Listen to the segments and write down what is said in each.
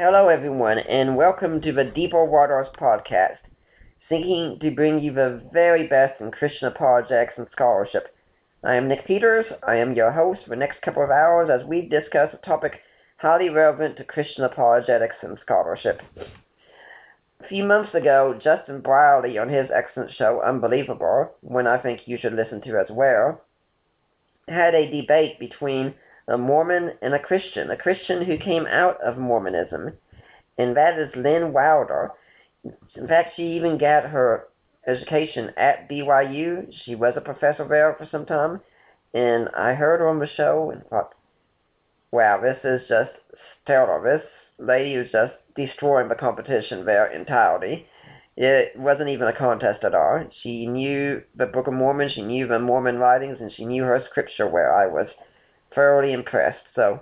Hello, everyone, and welcome to the Deeper Waters podcast, seeking to bring you the very best in Christian apologetics and scholarship. I am Nick Peters. I am your host for the next couple of hours as we discuss a topic highly relevant to Christian apologetics and scholarship. A few months ago, Justin Brierley on his excellent show, Unbelievable, one I think you should listen to as well, had a debate between a Mormon and a Christian, a Christian who came out of Mormonism, and that is Lynn Wilder. In fact, she even got her education at BYU. She was a professor there for some time, and I heard her on the show and thought, wow, this is just stellar. This lady is just destroying the competition there entirely. It wasn't even a contest at all. She knew the Book of Mormon, she knew the Mormon writings, and she knew her scripture where I was thoroughly impressed. So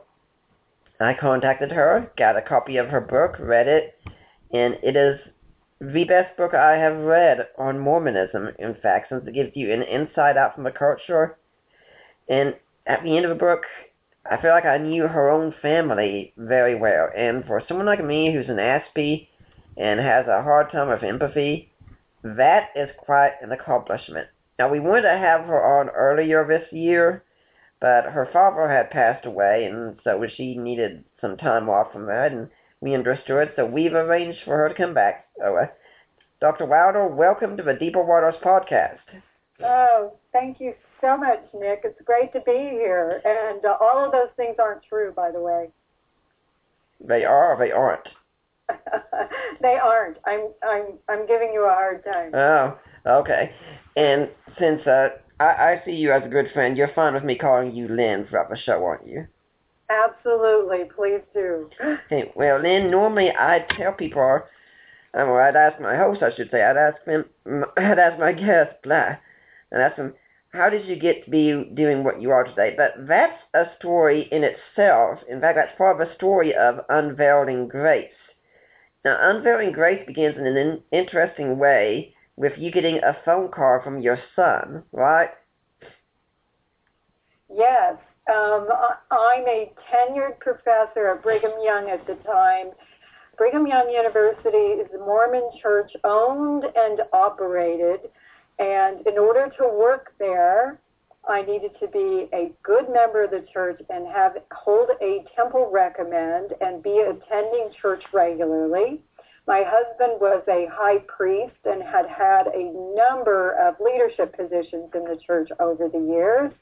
I contacted her, got a copy of her book, read it, and it is the best book I have read on Mormonism, in fact, since it gives you an insight out from the culture. And at the end of the book, I feel like I knew her own family very well. And for someone like me who's an Aspie and has a hard time with empathy, that is quite an accomplishment. Now, we wanted to have her on earlier this year, but her father had passed away, and so she needed some time off from that, and we understood, so we've arranged for her to come back. So, uh, Dr. Wilder, welcome to the Deeper Waters podcast. Oh, thank you so much, Nick. It's great to be here, and uh, all of those things aren't true, by the way. They are, they aren't. they aren't. I'm, I'm, I'm giving you a hard time. Oh, okay. And since uh, I, I see you as a good friend. You're fine with me calling you Lynn throughout the show, aren't you? Absolutely, please do. Hey, well, Lynn, normally I'd tell people, um, or I'd ask my host, I should say, I'd ask them, I'd ask my guest, blah, and ask them, how did you get to be doing what you are today? But that's a story in itself. In fact, that's part of a story of unveiling grace. Now, unveiling grace begins in an interesting way with you getting a phone call from your son, right? Yes. Um, I'm a tenured professor at Brigham Young at the time. Brigham Young University is a Mormon church owned and operated. And in order to work there, I needed to be a good member of the church and have hold a temple recommend and be attending church regularly. My husband was a high priest and had had a number of leadership positions in the church over the years.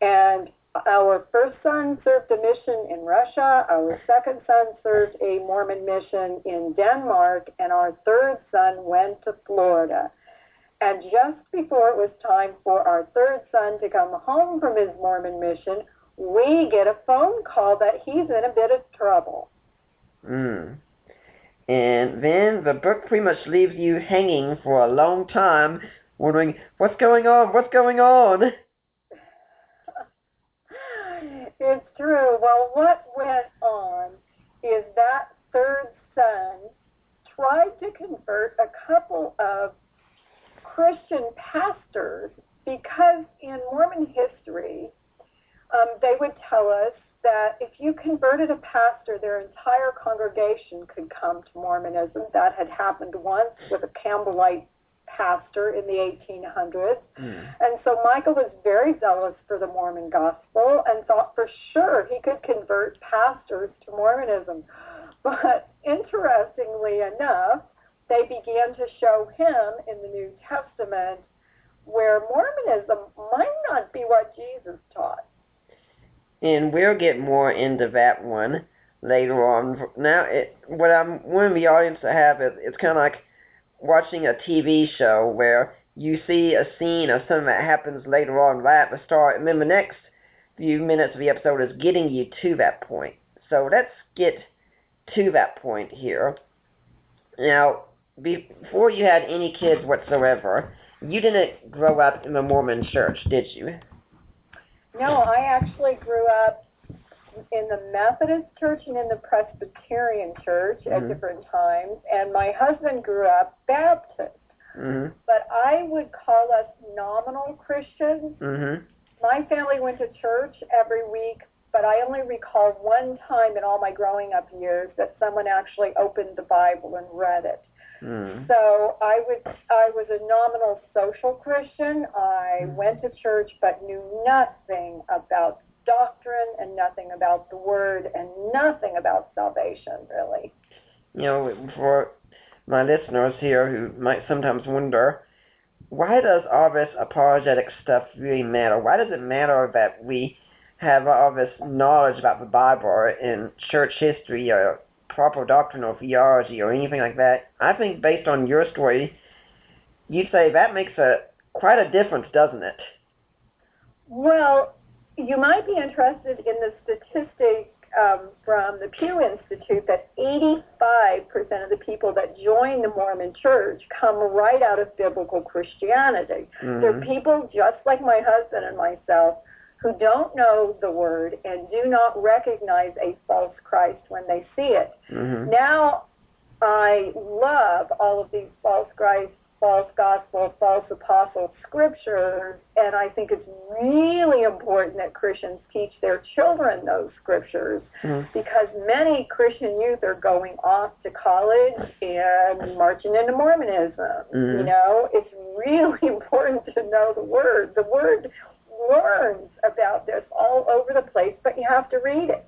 And our first son served a mission in Russia. Our second son served a Mormon mission in Denmark. And our third son went to Florida. And just before it was time for our third son to come home from his Mormon mission, we get a phone call that he's in a bit of trouble. Mm. And then the book pretty much leaves you hanging for a long time, wondering, what's going on? What's going on? it's true. Well, what went on is that third son tried to convert a couple of Christian pastors because in Mormon history, um, they would tell us that if you converted a pastor, their entire congregation could come to Mormonism. That had happened once with a Campbellite pastor in the 1800s. Mm. And so Micah was very zealous for the Mormon gospel and thought for sure he could convert pastors to Mormonism. But interestingly enough, they began to show him in the New Testament where Mormonism might not be what Jesus taught and we'll get more into that one later on. Now, it, what I'm wanting the audience to have is it's kind of like watching a TV show where you see a scene of something that happens later on right at the start, and then the next few minutes of the episode is getting you to that point. So let's get to that point here. Now, before you had any kids whatsoever, you didn't grow up in the Mormon church, did you? No, I actually grew up in the Methodist church and in the Presbyterian church mm-hmm. at different times, and my husband grew up Baptist. Mm-hmm. But I would call us nominal Christians. Mm-hmm. My family went to church every week but I only recall one time in all my growing up years that someone actually opened the Bible and read it. Mm. So I was I was a nominal social Christian. I Mm. went to church but knew nothing about doctrine and nothing about the word and nothing about salvation really. You know, for my listeners here who might sometimes wonder, why does all this apologetic stuff really matter? Why does it matter that we have all this knowledge about the Bible or in church history or proper doctrinal theology or anything like that? I think based on your story, you say that makes a quite a difference, doesn't it? Well, you might be interested in the statistic um, from the Pew Institute that 85% of the people that join the Mormon church come right out of biblical Christianity. They're Mhm. people just like my husband and myself who don't know the word and do not recognize a false Christ when they see it. Mhm. Now, I love all of these false Christ, false gospel, false apostle scriptures, and I think it's really important that Christians teach their children those scriptures Mhm. because many Christian youth are going off to college and marching into Mormonism. Mhm. You know, it's really important to know the word. The word warns about this all over the place, but you have to read it.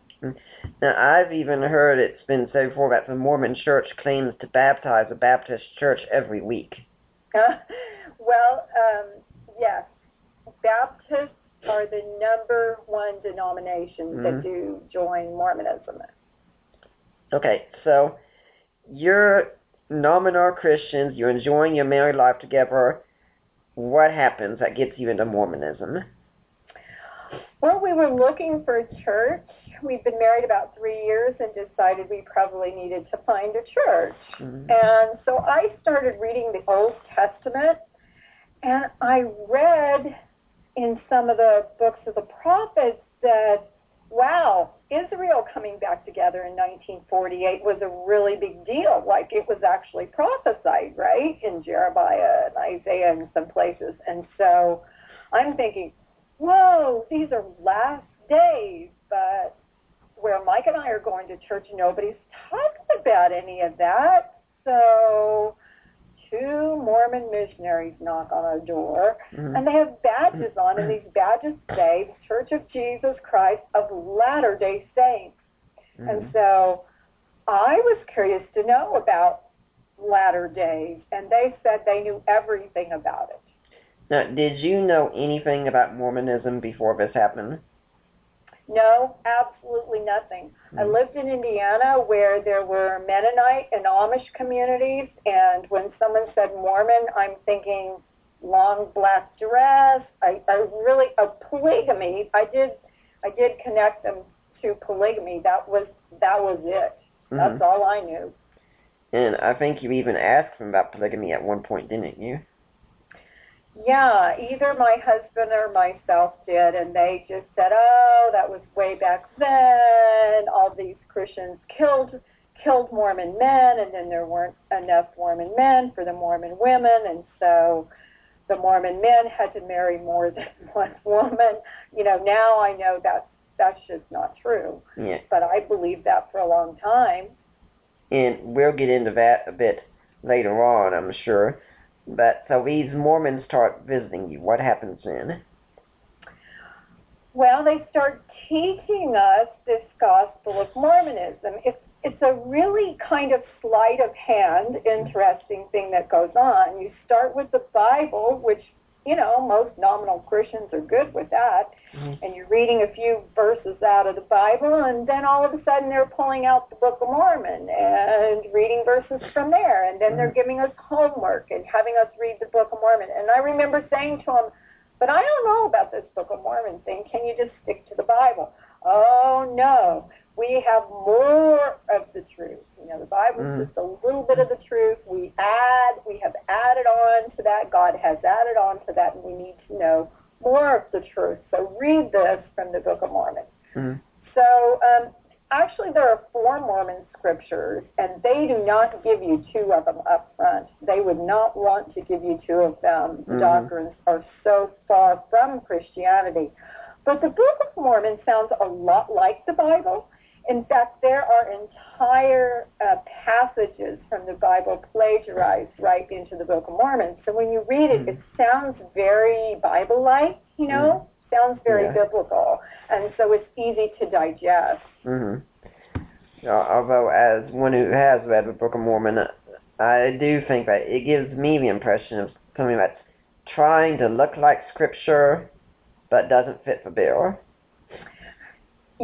Now, I've even heard it's been said before that the Mormon Church claims to baptize a Baptist church every week. well, um, yes, Baptists are the number one denomination Mhm. that do join Mormonism. Okay, so you're nominal Christians, you're enjoying your married life together. What happens that gets you into Mormonism? Well, we were looking for a church. We'd been married about three years and decided we probably needed to find a church. Mhm. And so I started reading the Old Testament, and I read in some of the books of the prophets that, wow, Israel coming back together in 1948 was a really big deal. Like it was actually prophesied, right, in Jeremiah and Isaiah and some places. And so I'm thinking, whoa, these are last days, but where Mike and I are going to church, nobody's talking about any of that. So two Mormon missionaries knock on our door, Mhm. and they have badges on, and these badges say Church of Jesus Christ of Latter day Saints. And Mhm. so I was curious to know about latter days, and they said they knew everything about it. Now, did you know anything about Mormonism before this happened? No, absolutely nothing. I Mhm. lived in Indiana where there were Mennonite and Amish communities, and when someone said Mormon, I'm thinking long black dress. I, I really a polygamy. I did I did connect them to polygamy. That was that was it. That's Mhm. all I knew. And I think you even asked them about polygamy at one point, didn't you? Yeah, either my husband or myself did, and they just said, "Oh, that was way back then. All these Christians killed killed Mormon men, and then there weren't enough Mormon men for the Mormon women, and so the Mormon men had to marry more than one woman." You know, now I know that's that's just not true, Yeah. but I believed that for a long time. And we'll get into that a bit later on, I'm sure. But so these Mormons start visiting you. What happens then? Well, they start teaching us this gospel of Mormonism. It's it's a really kind of sleight of hand, interesting thing that goes on. You start with the Bible, which you know most nominal Christians are good with that, Mhm. and you're reading a few verses out of the Bible, and then all of a sudden they're pulling out the Book of Mormon and reading verses from there, and then they're giving us homework and having us read the Book of Mormon. And I remember saying to them, but I don't know about this Book of Mormon thing. Can you just stick to the Bible? Oh no, we have more of the truth. You know, the Bible's Mhm. just a little bit of the truth. We add, we have added on to that. God has added on to that, and we need to know more of the truth. So read this from the Book of Mormon. Mhm. So um, actually, there are four Mormon scriptures, and they do not give you two of them up front. They would not want to give you two of them. The Mhm. doctrines are so far from Christianity. But the Book of Mormon sounds a lot like the Bible. In fact, there are entire uh, passages from the Bible plagiarized right into the Book of Mormon. So when you read it, it sounds very Bible-like, you know, sounds very Yeah. biblical, and so it's easy to digest. hmm although, as one who has read the Book of Mormon, I do think that it gives me the impression of something that's trying to look like Scripture, but doesn't fit the bill.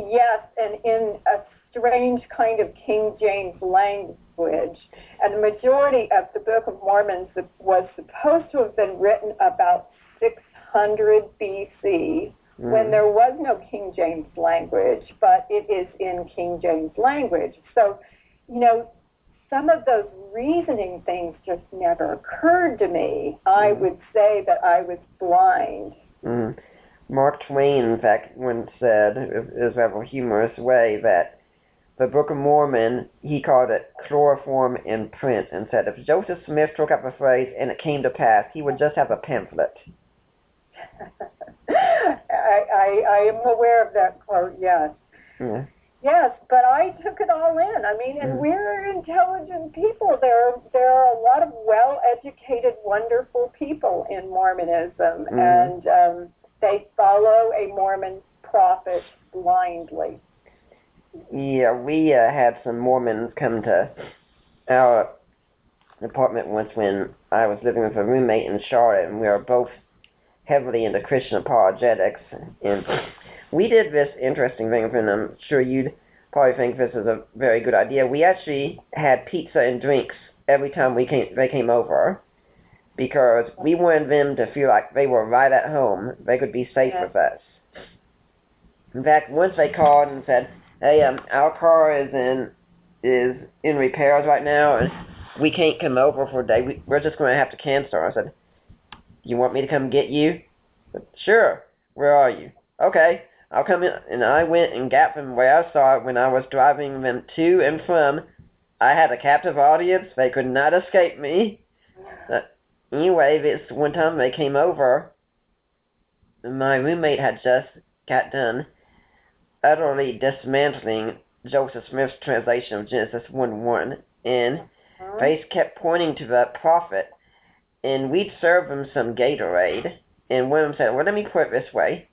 Yes, and in a strange kind of King James language. And the majority of the Book of Mormon was supposed to have been written about 600 BC when Mhm. there was no King James language, but it is in King James language. So, you know, some of those reasoning things just never occurred to me. I Mhm. would say that I was blind. Mm. Mark Twain, in fact, once said, in a rather humorous way, that the Book of Mormon, he called it chloroform in print, and said if Joseph Smith took up a phrase and it came to pass, he would just have a pamphlet. I, I, I am aware of that quote, yes. Yeah. Yes, but I took it all in. I mean, and Mhm. we're intelligent people. There, there are a lot of well-educated, wonderful people in Mormonism, Mhm. and um, they follow a Mormon prophet blindly. Yeah, we uh, had some Mormons come to our apartment once when I was living with a roommate in Charlotte, and we were both heavily into Christian apologetics. And we did this interesting thing, and I'm sure you'd probably think this is a very good idea. We actually had pizza and drinks every time we came they came over because we wanted them to feel like they were right at home. They could be safe Yeah. with us. In fact, once they called and said, "Hey, um, our car is in is in repairs right now, and we can't come over for a day. We, we're just going to have to cancel." I said, "You want me to come get you?" Said, "Sure. Where are you?" "Okay, I'll come in." And I went and got them where I saw it when I was driving them to and from. I had a captive audience. They could not escape me. Anyway, this one time they came over, my roommate had just got done utterly dismantling Joseph Smith's translation of Genesis 1 1, and uh-huh. they kept pointing to the prophet, and we'd serve them some Gatorade, and one of them said, Well, let me put it this way.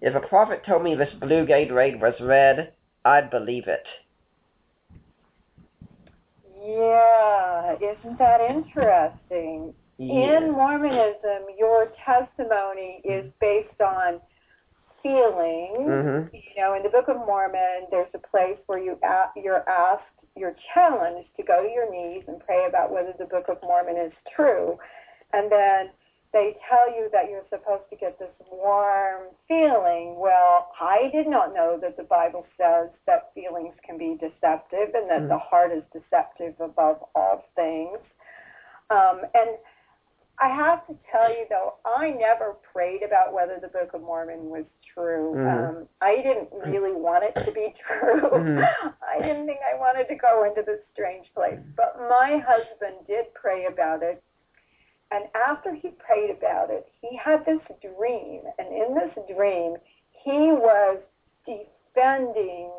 If a prophet told me this blue Gatorade was red, I'd believe it. Yeah, isn't that interesting? In Mormonism, your testimony is based on feelings. hmm You know, in the Book of Mormon, there's a place where you a- you're asked, you're challenged to go to your knees and pray about whether the Book of Mormon is true, and then they tell you that you're supposed to get this warm feeling. Well, I did not know that the Bible says that feelings can be deceptive and that Mm. the heart is deceptive above all things. Um, and I have to tell you though, I never prayed about whether the Book of Mormon was true. Mhm. Um, I didn't really want it to be true. Mhm. I didn't think I wanted to go into this strange place. But my husband did pray about it. And after he prayed about it, he had this dream. And in this dream, he was defending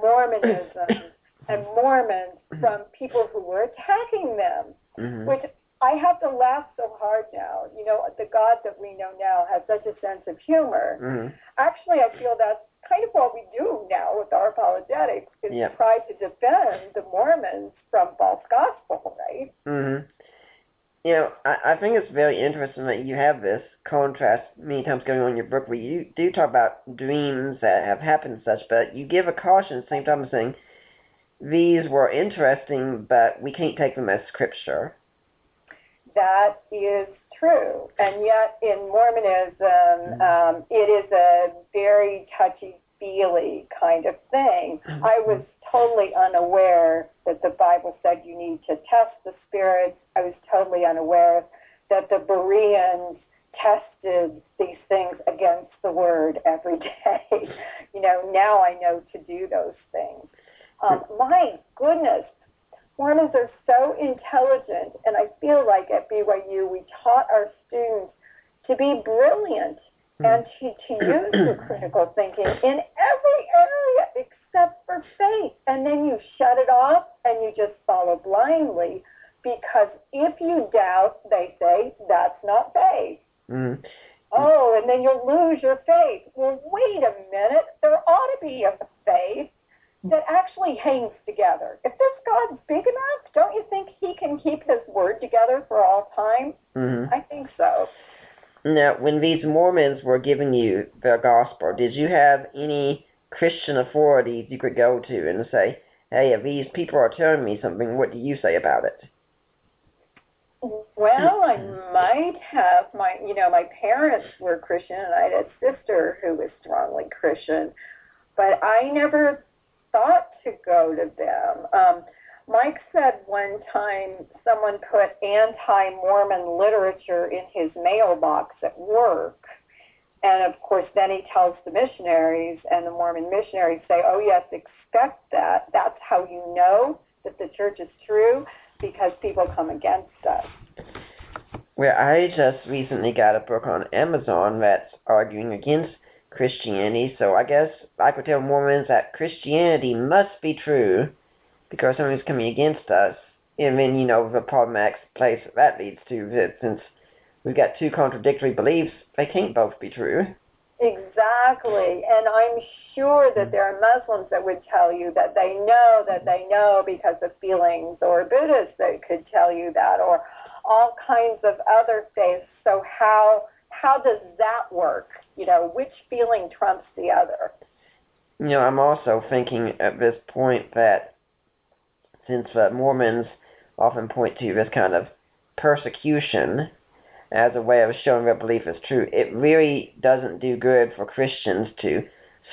Mormonism and Mormons from people who were attacking them hmm which I have to laugh so hard now. You know, the God that we know now has such a sense of humor. hmm Actually, I feel that's kind of what we do now with our apologetics is Yeah. try to defend the Mormons from false gospel, right? hmm You know, I, I think it's very interesting that you have this contrast many times going on in your book where you do talk about dreams that have happened and such, but you give a caution at the same time saying these were interesting, but we can't take them as scripture. That is true. And yet in Mormonism, um, it is a very touchy-feely kind of thing. I was totally unaware that the Bible said you need to test the spirits. I was totally unaware that the Bereans tested these things against the word every day. you know, now I know to do those things. Um, my goodness, Mormons are so intelligent, and I feel like at BYU we taught our students to be brilliant and to, to use your critical thinking in every area except for faith. And then you shut it off and you just follow blindly because if you doubt, they say, that's not faith. Mm-hmm. Oh, and then you'll lose your faith. Well, wait a minute. There ought to be a faith that actually hangs together. If this God's big enough, don't you think He can keep His word together for all time? Mm-hmm. I think so. Now, when these Mormons were giving you their gospel, did you have any Christian authorities you could go to and say, hey, if these people are telling me something, what do you say about it? Well, I might have my, you know, my parents were Christian, and I had a sister who was strongly Christian, but I never thought to go to them. Um, Mike said one time someone put anti-Mormon literature in his mailbox at work, and of course, then he tells the missionaries, and the Mormon missionaries say, "Oh yes, expect that. That's how you know that the church is true." because people come against us. Well, I just recently got a book on Amazon that's arguing against Christianity, so I guess I could tell Mormons that Christianity must be true because somebody's coming against us. And then, you know, the problematic place that leads to, that since we've got two contradictory beliefs, they can't both be true. Exactly. And I'm sure that mm-hmm. there are Muslims that would tell you that they know that they know because of feelings, or Buddhists that could tell you that, or all kinds of other faiths. So how how does that work? You know, which feeling trumps the other? You know, I'm also thinking at this point that since uh, Mormons often point to this kind of persecution as a way of showing their belief is true, it really doesn't do good for Christians to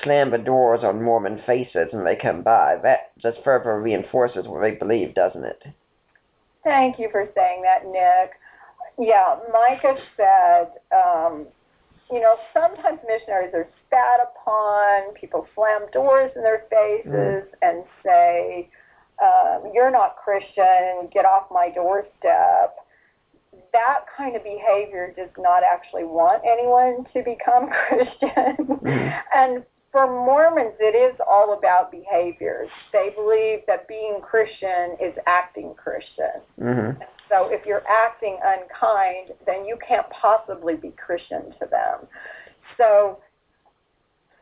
slam the doors on Mormon faces when they come by. That just further reinforces what they believe, doesn't it? Thank you for saying that, Nick. Yeah, Micah said, um, you know, sometimes missionaries are spat upon, people slam doors in their faces mm. and say, um, you're not Christian, get off my doorstep that kind of behavior does not actually want anyone to become Christian. Mm-hmm. and for Mormons, it is all about behaviors. They believe that being Christian is acting Christian. Mm-hmm. So if you're acting unkind, then you can't possibly be Christian to them. So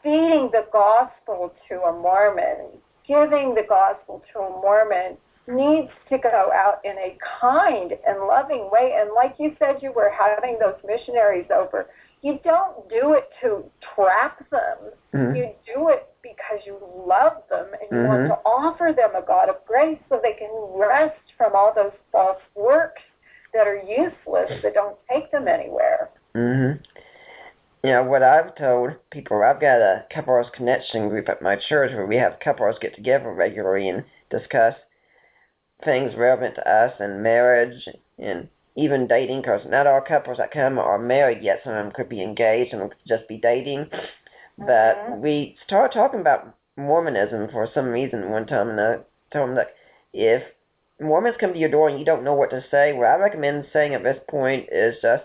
feeding the gospel to a Mormon, giving the gospel to a Mormon needs to go out in a kind and loving way. And like you said, you were having those missionaries over. You don't do it to trap them. Mm-hmm. You do it because you love them and you mm-hmm. want to offer them a God of grace so they can rest from all those false works that are useless that don't take them anywhere. Mhm. You know what I've told people. I've got a couples connection group at my church where we have couples get together regularly and discuss things relevant to us and marriage and even dating because not all couples that come are married yet. Some of them could be engaged and just be dating. But mm-hmm. we started talking about Mormonism for some reason one time, and I told them that if Mormons come to your door and you don't know what to say, what I recommend saying at this point is just,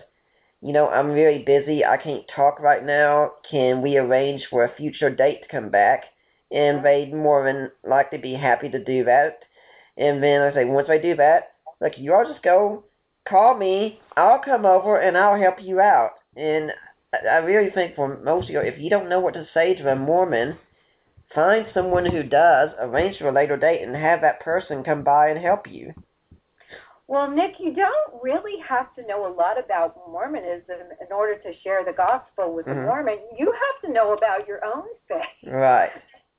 you know, I'm very busy. I can't talk right now. Can we arrange for a future date to come back? And mm-hmm. they'd more than likely be happy to do that. And then I say, once I do that, like you all just go call me. I'll come over and I'll help you out. And I really think for most of you, if you don't know what to say to a Mormon, find someone who does, arrange for a later date, and have that person come by and help you. Well, Nick, you don't really have to know a lot about Mormonism in order to share the gospel with mm-hmm. a Mormon. You have to know about your own faith. Right.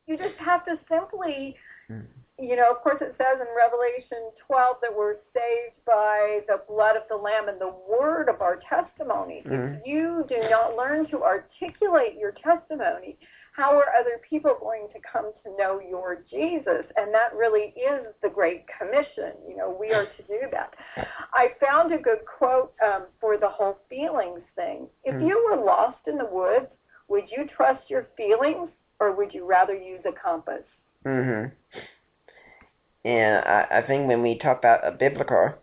You just have to simply mm you know, of course, it says in Revelation 12 that we're saved by the blood of the Lamb and the word of our testimony. Mm-hmm. If you do not learn to articulate your testimony, how are other people going to come to know your Jesus? And that really is the Great Commission. You know, we are to do that. I found a good quote um, for the whole feelings thing. If mm-hmm. you were lost in the woods, would you trust your feelings or would you rather use a compass? Mm-hmm. And I, I think when we talk about a biblical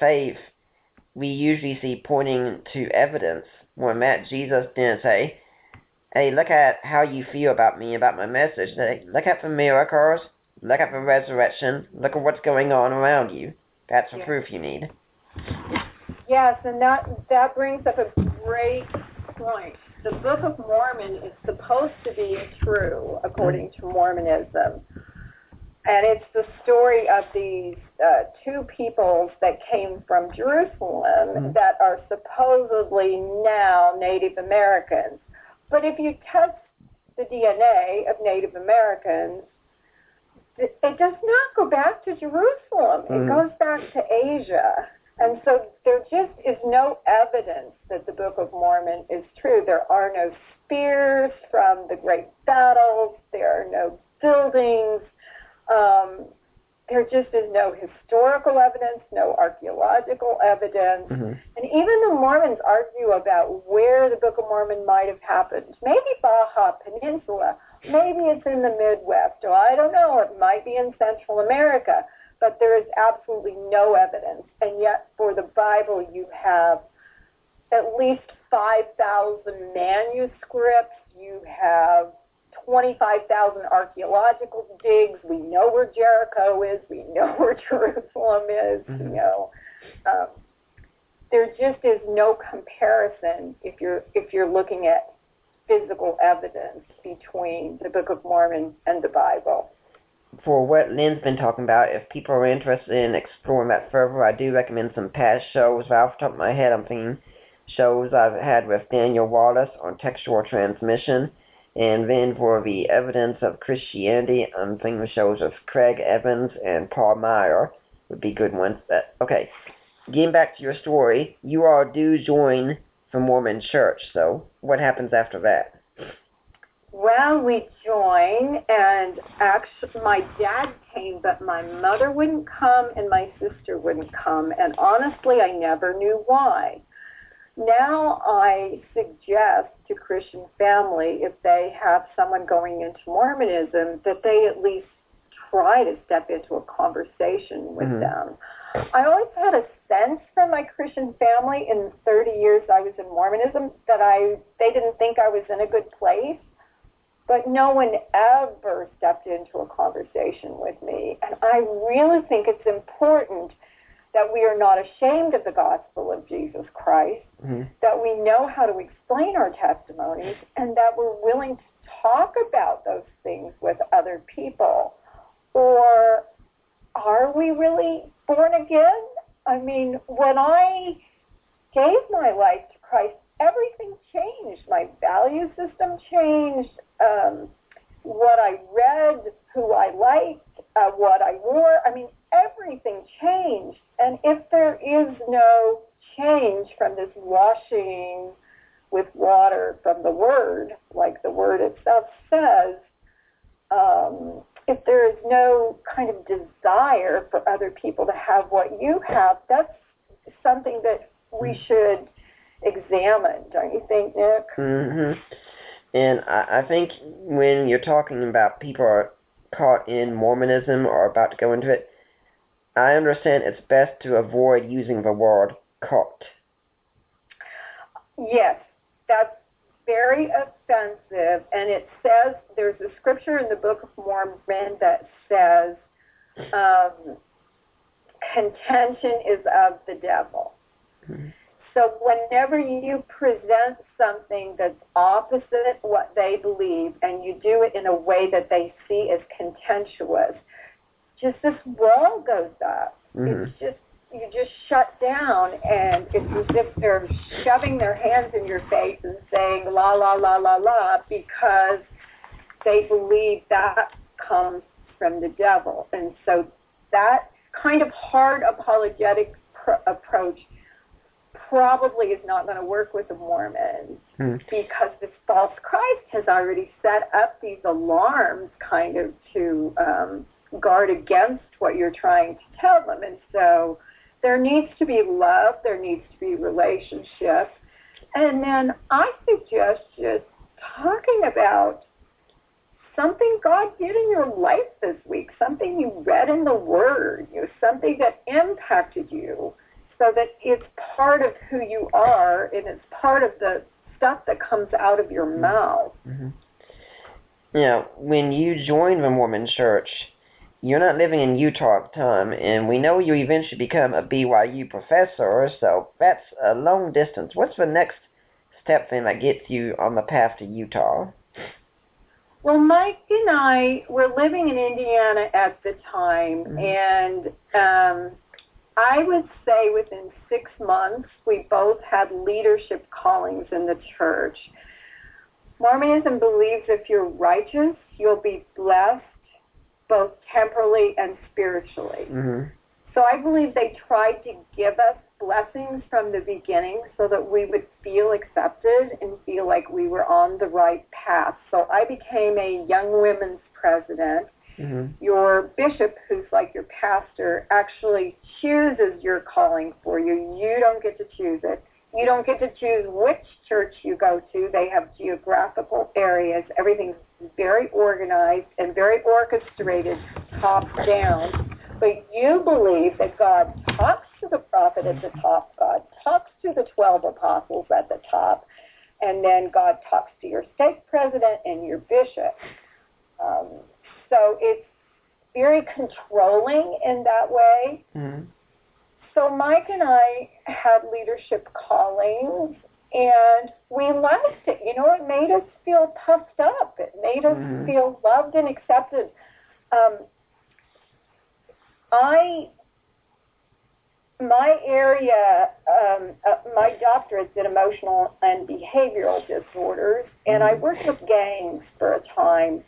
faith, we usually see pointing to evidence. When Matt Jesus didn't say, hey, look at how you feel about me, about my message. Hey, look at the miracles. Look at the resurrection. Look at what's going on around you. That's the Yeah. proof you need. Yes, and that that brings up a great point. The Book of Mormon is supposed to be true according to Mormonism. And it's the story of these uh, two peoples that came from Jerusalem Mhm. that are supposedly now Native Americans. But if you test the DNA of Native Americans, it, it does not go back to Jerusalem. It Mhm. goes back to Asia. And so there just is no evidence that the Book of Mormon is true. There are no spears from the great battles. There are no buildings. Um, there just is no historical evidence, no archaeological evidence. hmm And even the Mormons argue about where the Book of Mormon might have happened. Maybe Baja Peninsula. Maybe it's in the Midwest. Or I don't know. It might be in Central America. But there is absolutely no evidence. And yet, for the Bible, you have at least 5,000 manuscripts. You have 25,000 archaeological digs. We know where Jericho is. We know where Jerusalem is. Mhm. You know, um, there just is no comparison if you're if you're looking at physical evidence between the Book of Mormon and the Bible. For what Lynn's been talking about, if people are interested in exploring that further, I do recommend some past shows. Off the top of my head, I'm thinking shows I've had with Daniel Wallace on textual transmission. And then for the evidence of Christianity, I'm thinking the shows of Craig Evans and Paul Maier would be good ones. That okay. Getting back to your story, you all do join the Mormon Church. So what happens after that? Well, we join, and actually, my dad came, but my mother wouldn't come, and my sister wouldn't come, and honestly, I never knew why. Now I suggest to Christian family if they have someone going into Mormonism that they at least try to step into a conversation with Mhm. them. I always had a sense from my Christian family in 30 years I was in Mormonism that I they didn't think I was in a good place, but no one ever stepped into a conversation with me. And I really think it's important that we are not ashamed of the gospel of Jesus Christ hmm that we know how to explain our testimonies and that we're willing to talk about those things with other people. Or are we really born again? I mean, when I gave my life to Christ, everything changed. My value system changed. Um, what I read, who I liked, uh, what I wore. I mean, everything changed. And if there is no change from this washing with water from the Word, like the Word itself says, um, if there is no kind of desire for other people to have what you have, that's something that we should examine, don't you think, Nick? Mm-hmm. And I, I think when you're talking about people are caught in Mormonism or about to go into it, I understand it's best to avoid using the word caught. Yes, that's very offensive, and it says there's a scripture in the Book of Mormon that says um, contention is of the devil. Mhm. So whenever you present something that's opposite what they believe, and you do it in a way that they see as contentious, just this wall goes up. Mhm. It's just you just shut down and it's as if they're shoving their hands in your face and saying la la la la la because they believe that comes from the devil and so that kind of hard apologetic pr- approach probably is not going to work with the mormons Hmm. because this false christ has already set up these alarms kind of to um, guard against what you're trying to tell them and so there needs to be love, there needs to be relationship. And then I suggest just talking about something God did in your life this week, something you read in the Word, you know, something that impacted you, so that it's part of who you are and it's part of the stuff that comes out of your mouth. Mm-hmm. Now, when you join the Mormon Church, you're not living in Utah at the time, and we know you eventually become a BYU professor, so that's a long distance. What's the next step then that gets you on the path to Utah? Well, Mike and I were living in Indiana at the time, mm-hmm. and um, I would say within six months, we both had leadership callings in the church. Mormonism believes if you're righteous, you'll be blessed both temporally and spiritually. Mm-hmm. So I believe they tried to give us blessings from the beginning so that we would feel accepted and feel like we were on the right path. So I became a young women's president. Mm-hmm. Your bishop, who's like your pastor, actually chooses your calling for you. You don't get to choose it. You don't get to choose which church you go to. They have geographical areas. Everything's very organized and very orchestrated, top down. But you believe that God talks to the prophet at the top, God talks to the 12 apostles at the top, and then God talks to your stake president and your bishop. Um, so it's very controlling in that way. Mm-hmm. So Mike and I had leadership callings and we liked it. You know, it made us feel puffed up. It made us mm-hmm. feel loved and accepted. Um, I, my area, um, uh, my doctorate's in emotional and behavioral disorders, and I mm-hmm. worked with gangs for a time.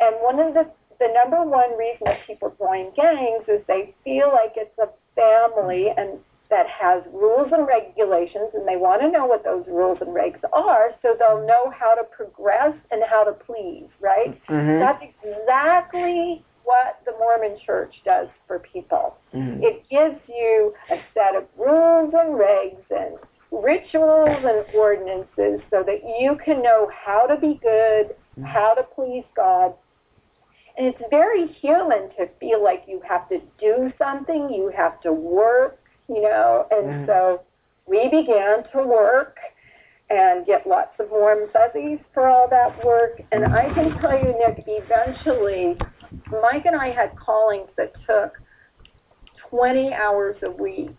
And one of the the number one reason that people join gangs is they feel like it's a family and that has rules and regulations and they want to know what those rules and regs are so they'll know how to progress and how to please, right? Mm-hmm. That's exactly what the Mormon church does for people. Mm-hmm. It gives you a set of rules and regs and rituals and ordinances so that you can know how to be good, mm-hmm. how to please God, it's very human to feel like you have to do something, you have to work, you know. And so we began to work and get lots of warm fuzzies for all that work. And I can tell you, Nick, eventually, Mike and I had callings that took 20 hours a week.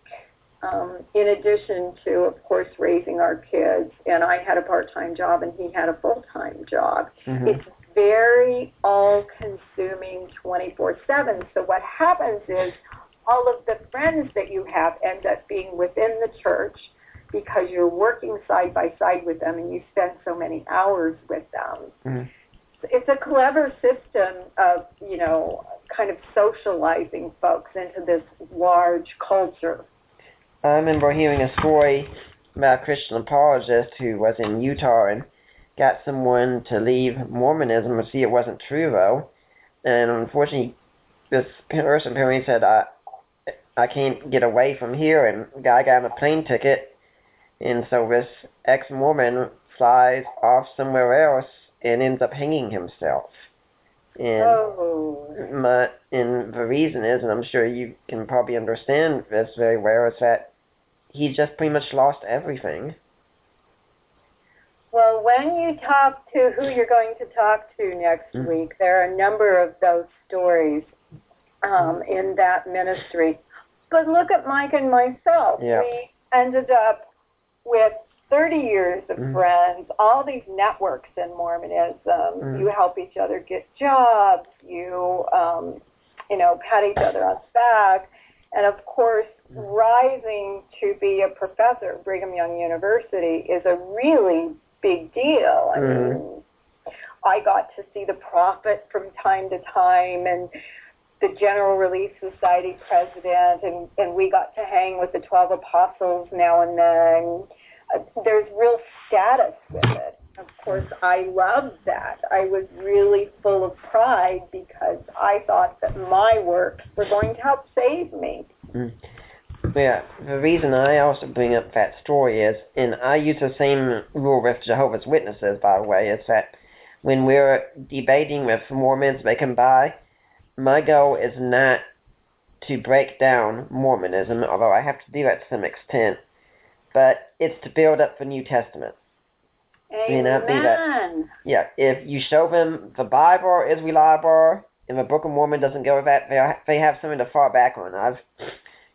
Um, in addition to, of course, raising our kids, and I had a part-time job and he had a full-time job. Mm-hmm. It's very all consuming 24 7. So what happens is all of the friends that you have end up being within the church because you're working side by side with them and you spend so many hours with them. Mm-hmm. It's a clever system of, you know, kind of socializing folks into this large culture. I remember hearing a story about a Christian apologist who was in Utah and got someone to leave Mormonism or see it wasn't true though. And unfortunately, this person apparently said, I, I can't get away from here. And guy got him a plane ticket. And so this ex-Mormon flies off somewhere else and ends up hanging himself. And oh. my, and the reason is, and I'm sure you can probably understand this very well, is that he just pretty much lost everything. Well, when you talk to who you're going to talk to next mm-hmm. week, there are a number of those stories um, in that ministry. But look at Mike and myself. Yeah. We ended up with 30 years of mm-hmm. friends, all these networks in Mormonism. Mm-hmm. You help each other get jobs. You, um, you know, pat each other on the back. And of course, mm-hmm. rising to be a professor at Brigham Young University is a really big deal. I mm-hmm. mean, I got to see the prophet from time to time and the General Relief Society president, and, and we got to hang with the 12 apostles now and then. Uh, there's real status with it. Of course, I loved that. I was really full of pride because I thought that my works were going to help save me. Mm. Yeah, the reason I also bring up that story is, and I use the same rule with Jehovah's Witnesses, by the way, is that when we're debating with Mormons they can buy, my goal is not to break down Mormonism, although I have to do that to some extent, but it's to build up the New Testament. You know, be that- Amen. Yeah, if you show them the Bible is reliable and the Book of Mormon doesn't go with that, they they have something to fall back on. I've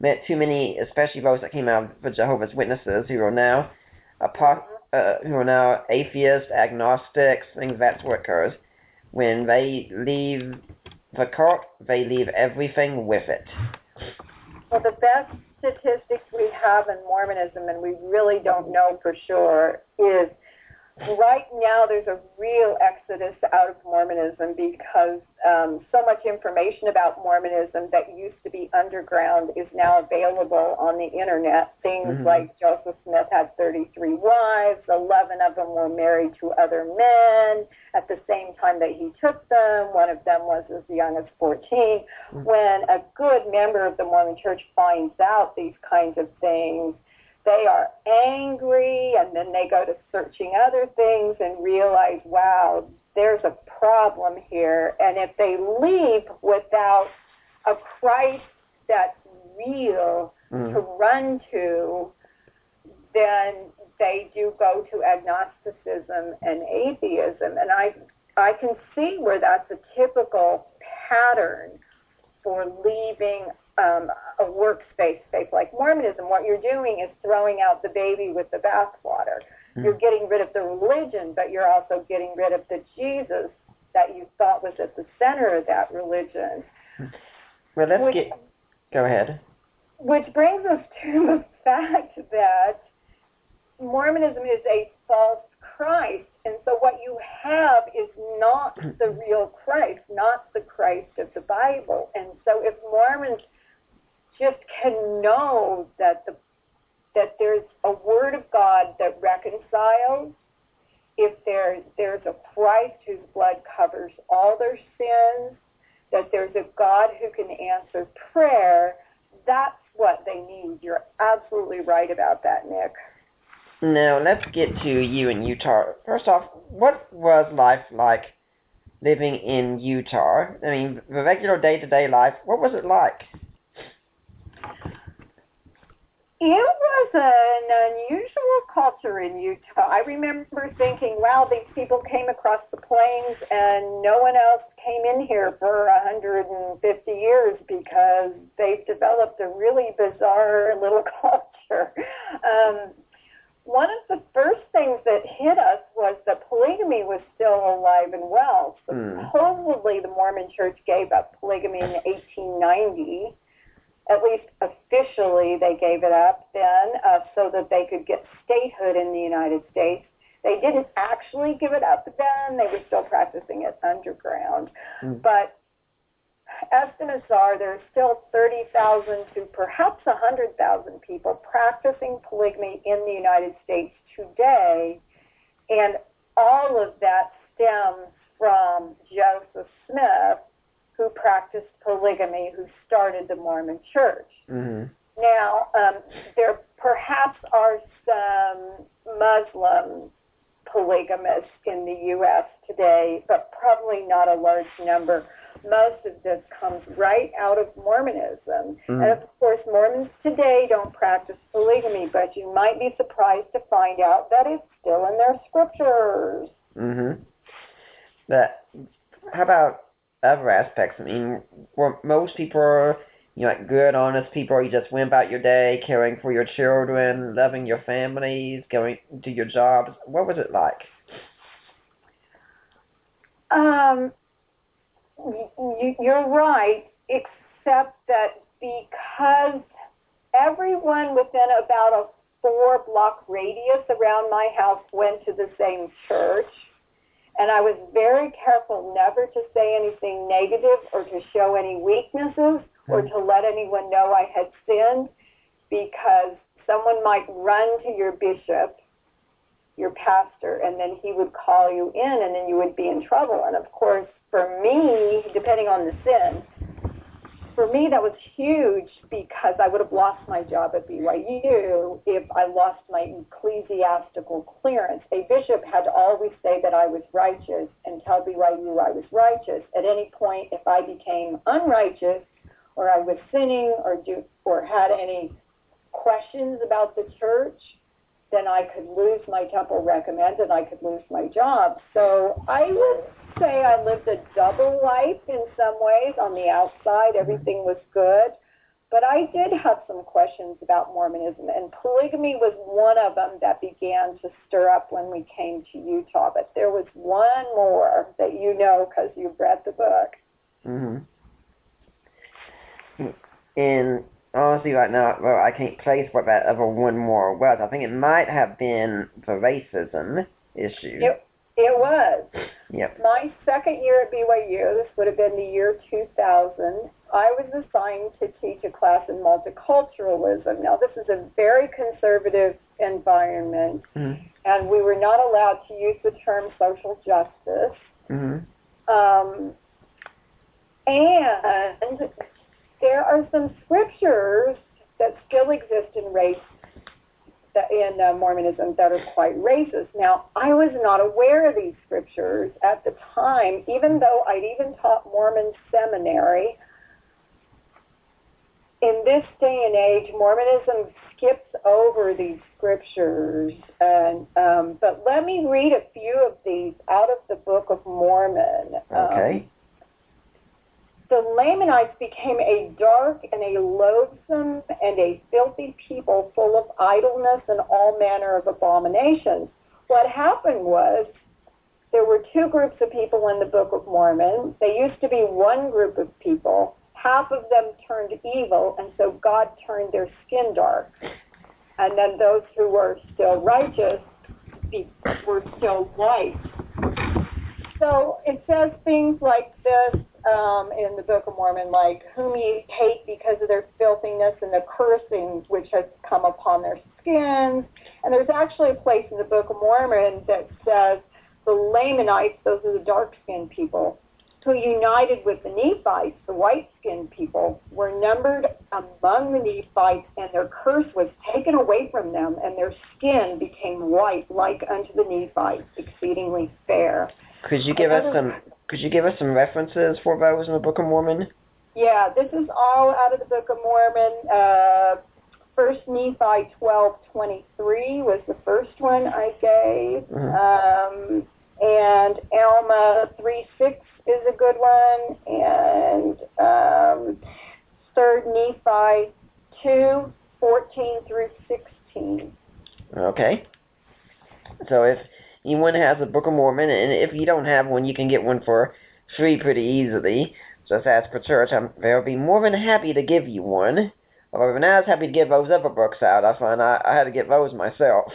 met too many, especially those that came out of the Jehovah's Witnesses, who are now apo- uh, who are now atheists, agnostics, things that sort occurs. When they leave the cult, they leave everything with it. Well, the best statistics we have in Mormonism, and we really don't know for sure, is right now there's a real exodus out of Mormonism because um, so much information about Mormonism that used to be underground is now available on the internet. Things Mhm. like Joseph Smith had 33 wives, 11 of them were married to other men at the same time that he took them. One of them was as young as 14. Mhm. When a good member of the Mormon church finds out these kinds of things, they are angry and then they go to searching other things and realize, wow, there's a problem here. And if they leave without a Christ that's real to Mm. run to, then they do go to agnosticism and atheism. And I, I can see where that's a typical pattern for leaving um, a workspace space like Mormonism. What you're doing is throwing out the baby with the bathwater. Mm. You're getting rid of the religion, but you're also getting rid of the Jesus that you thought was at the center of that religion. Well, let's Which- get. Go ahead. Which brings us to the fact that Mormonism is a false Christ. And so what you have is not the real Christ, not the Christ of the Bible. And so if Mormons just can know that the that there's a word of God that reconciles, if there's there's a Christ whose blood covers all their sins, that there's a God who can answer prayer, that's what they need. You're absolutely right about that, Nick. Now let's get to you in Utah. First off, what was life like living in Utah? I mean, the regular day-to-day life. What was it like? It was an unusual culture in Utah. I remember thinking, wow, these people came across the plains and no one else came in here for 150 years because they've developed a really bizarre little culture. Um, one of the first things that hit us was that polygamy was still alive and well. Hmm. Supposedly, the Mormon Church gave up polygamy in 1890 at least officially they gave it up then uh, so that they could get statehood in the United States. They didn't actually give it up then. They were still practicing it underground. Mm. But estimates are there's still 30,000 to perhaps 100,000 people practicing polygamy in the United States today. And all of that stems from Joseph Smith, who practiced polygamy, who started the Mormon Church. hmm Now, um, there perhaps are some Muslim polygamists in the U.S. today, but probably not a large number. Most of this comes right out of Mormonism. Mhm. And of course, Mormons today don't practice polygamy, but you might be surprised to find out that it's still in their scriptures. hmm That. How about other aspects? I mean, most people, you know, like good, honest people? You just went about your day, caring for your children, loving your families, going to your jobs. What was it like? Um, you're right, except that because everyone within about a four block radius around my house went to the same church, and I was very careful never to say anything negative or to show any weaknesses or hmm. to let anyone know I had sinned because someone might run to your bishop your pastor, and then he would call you in, and then you would be in trouble. And of course, for me, depending on the sin, for me that was huge because I would have lost my job at BYU if I lost my ecclesiastical clearance. A bishop had to always say that I was righteous and tell BYU I was righteous. At any point, if I became unrighteous or I was sinning or do or had any questions about the church, then I could lose my temple recommend and I could lose my job. So I would say I lived a double life in some ways. On the outside, everything was good. But I did have some questions about Mormonism, and polygamy was one of them that began to stir up when we came to Utah. But there was one more that you know because you've read the book. Mm-hmm. And honestly, right now, well, I can't place what that other one more was. I think it might have been the racism issue. It, it was. Yep. My second year at BYU, this would have been the year 2000, I was assigned to teach a class in multiculturalism. Now, this is a very conservative environment, Mhm. and we were not allowed to use the term social justice. hmm Um, and there are some scriptures that still exist in race that in uh, Mormonism that are quite racist. Now, I was not aware of these scriptures at the time, even though I'd even taught Mormon seminary. In this day and age, Mormonism skips over these scriptures, and um, but let me read a few of these out of the Book of Mormon. Um, Okay. The Lamanites became a dark and a loathsome and a filthy people full of idleness and all manner of abominations. What happened was there were two groups of people in the Book of Mormon. They used to be one group of people. Half of them turned evil, and so God turned their skin dark. And then those who were still righteous were still white. So it says things like this um, in the Book of Mormon, like whom ye hate because of their filthiness and the cursing which has come upon their skins. And there's actually a place in the Book of Mormon that says the Lamanites, those are the dark-skinned people, who united with the Nephites, the white-skinned people, were numbered among the Nephites, and their curse was taken away from them, and their skin became white like unto the Nephites, exceedingly fair. Could you give us some? Could you give us some references for those in the Book of Mormon? Yeah, this is all out of the Book of Mormon. Uh, First Nephi twelve twenty three was the first one I gave, Mhm. um, and Alma three six is a good one, and um, Third Nephi two fourteen through sixteen. Okay. So if anyone has a Book of Mormon, and if you don't have one, you can get one for free pretty easily. Just ask for church. I'm, they'll be more than happy to give you one. Although when I was happy to give those other books out, I find I, I had to get those myself.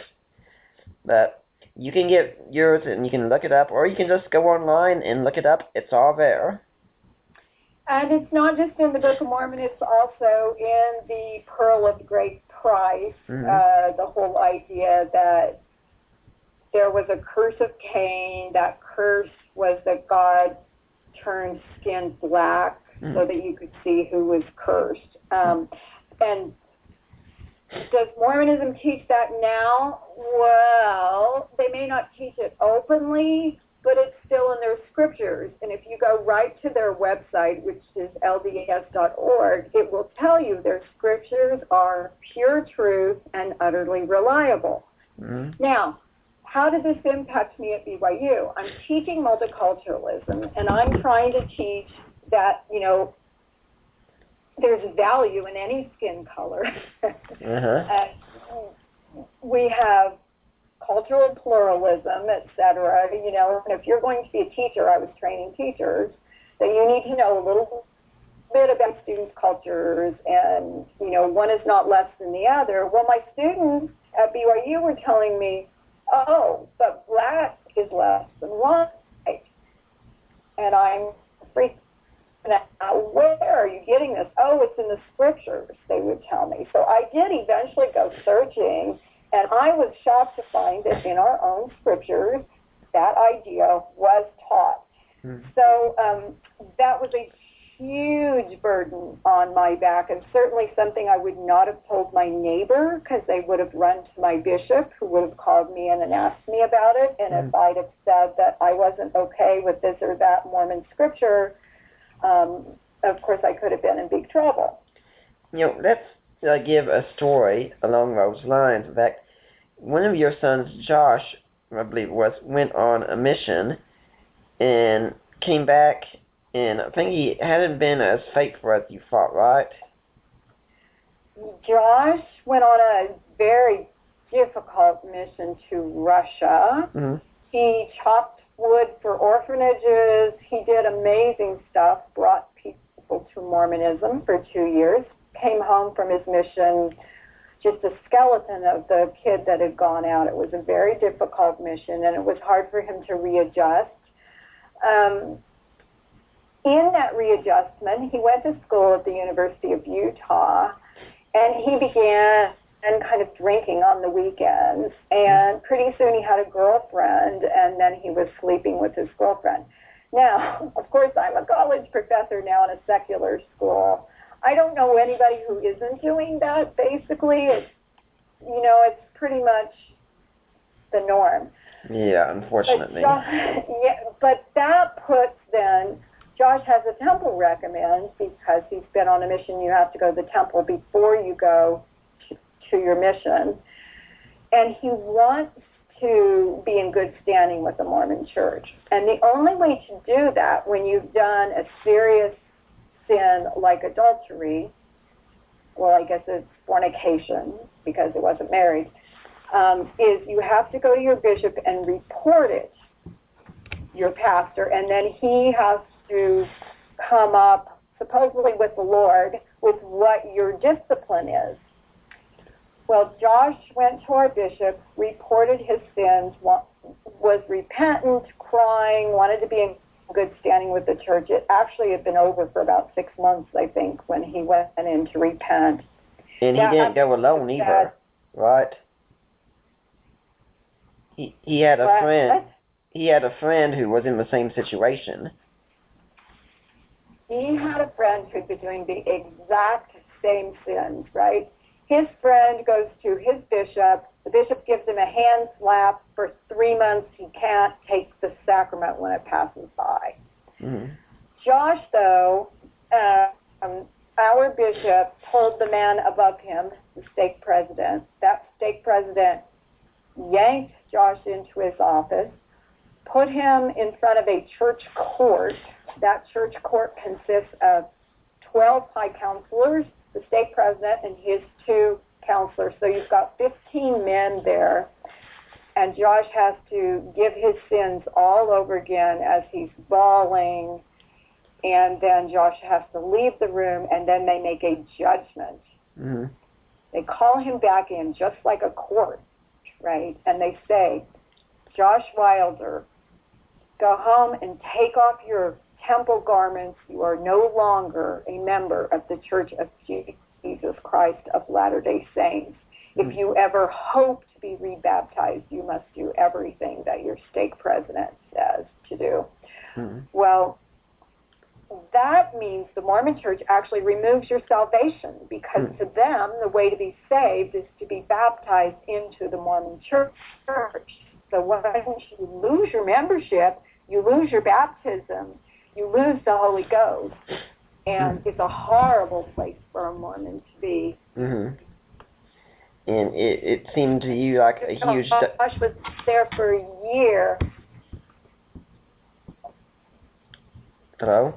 But you can get yours and you can look it up, or you can just go online and look it up. It's all there. And it's not just in the Book of Mormon, it's also in the Pearl of Great Price, Mhm. uh, the whole idea that there was a curse of Cain. That curse was that God turned skin black so Mhm. that you could see who was cursed. Um, and does Mormonism teach that now? Well, they may not teach it openly, but it's still in their scriptures. And if you go right to their website, which is lds.org, it will tell you their scriptures are pure truth and utterly reliable. Mhm. Now, how did this impact me at BYU? I'm teaching multiculturalism, and I'm trying to teach that, you know, there's value in any skin color. Uh-huh. Uh, we have cultural pluralism, et cetera. You know, and if you're going to be a teacher, I was training teachers, that you need to know a little bit about students' cultures, and you know, one is not less than the other. Well, my students at BYU were telling me, "Oh, but black is less than white," and I'm freaking out. Where are you getting this? Oh, it's in the scriptures. They would tell me. So I did eventually go searching, and I was shocked to find that in our own scriptures, that idea was taught. Hmm. So um, that was a huge burden on my back, and certainly something I would not have told my neighbor because they would have run to my bishop, who would have called me in and asked me about it. And if I'd have said that I wasn't okay with this or that Mormon scripture, um, of course I could have been in big trouble. You know, let's uh, give a story along those lines. In fact, one of your sons, Josh, I believe it was, went on a mission and came back, and I think he hadn't been as faithful as you thought, right? Josh went on a very difficult mission to Russia. Mm-hmm. He chopped wood for orphanages. He did amazing stuff, brought people to Mormonism for two years, came home from his mission just a skeleton of the kid that had gone out. It was a very difficult mission, and it was hard for him to readjust. Um, in that readjustment, he went to school at the University of Utah, and he began and kind of drinking on the weekends. And pretty soon he had a girlfriend, and then he was sleeping with his girlfriend. Now, of course, I'm a college professor now in a secular school. I don't know anybody who isn't doing that. Basically, it's you know, it's pretty much the norm. Yeah, unfortunately. But Josh, uh, yeah, but that puts then Josh has a temple recommend because he's been on a mission. You have to go to the temple before you go to, to your mission, and he wants to be in good standing with the Mormon Church. And the only way to do that when you've done a serious sin like adultery, well, I guess it's fornication because it wasn't married, um, is you have to go to your bishop and report it, your pastor, and then he has to come up, supposedly with the Lord, with what your discipline is. Well, Josh went to our bishop, reported his sins, was repentant, crying, wanted to be in good standing with the church. It actually had been over for about six months, I think, when he went in to repent. And he didn't go alone either, right? He he had a friend. He had a friend who was in the same situation. He had a friend who'd been doing the exact same sins, right? His friend goes to his bishop. The bishop gives him a hand slap. For three months, he can't take the sacrament when it passes by. hmm Josh, though, uh, um, our bishop told the man above him, the stake president, that stake president yanked Josh into his office, put him in front of a church court. That church court consists of 12 high counselors, the stake president, and his two counselors. So you've got 15 men there. And Josh has to give his sins all over again as he's bawling and then Josh has to leave the room, and then they make a judgment. hmm They call him back in just like a court, right? And they say, Josh Wilder, go home and take off your temple garments. You are no longer a member of the Church of Jesus Christ of Latter day Saints. If you ever hope to be rebaptized, you must do everything that your stake president says to do. hmm Well, that means the Mormon church actually removes your salvation because Hmm. to them, the way to be saved is to be baptized into the Mormon church. So once you lose your membership, you lose your baptism, you lose the Holy Ghost. And it's a horrible place for a Mormon to be. hmm And it it seemed to you like a huge. du- Josh was there for a year. Hello.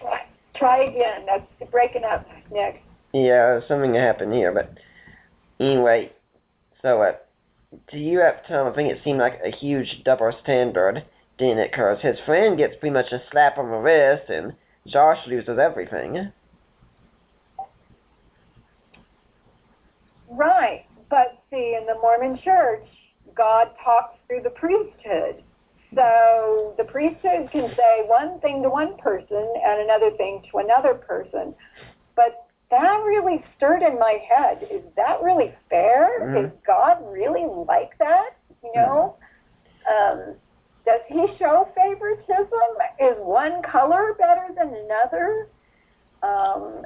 Try, try again. That's breaking up next. Yeah, something happened here, but anyway, so uh, to you at the time, I think it seemed like a huge double standard, didn't it? Because his friend gets pretty much a slap on the wrist, and Josh loses everything. Right. But see, in the Mormon church, God talks through the priesthood. So the priesthood can say one thing to one person and another thing to another person. But that really stirred in my head. Is that really fair? Mhm. Is God really like that? You know? Um, does he show favoritism? Is one color better than another? Um,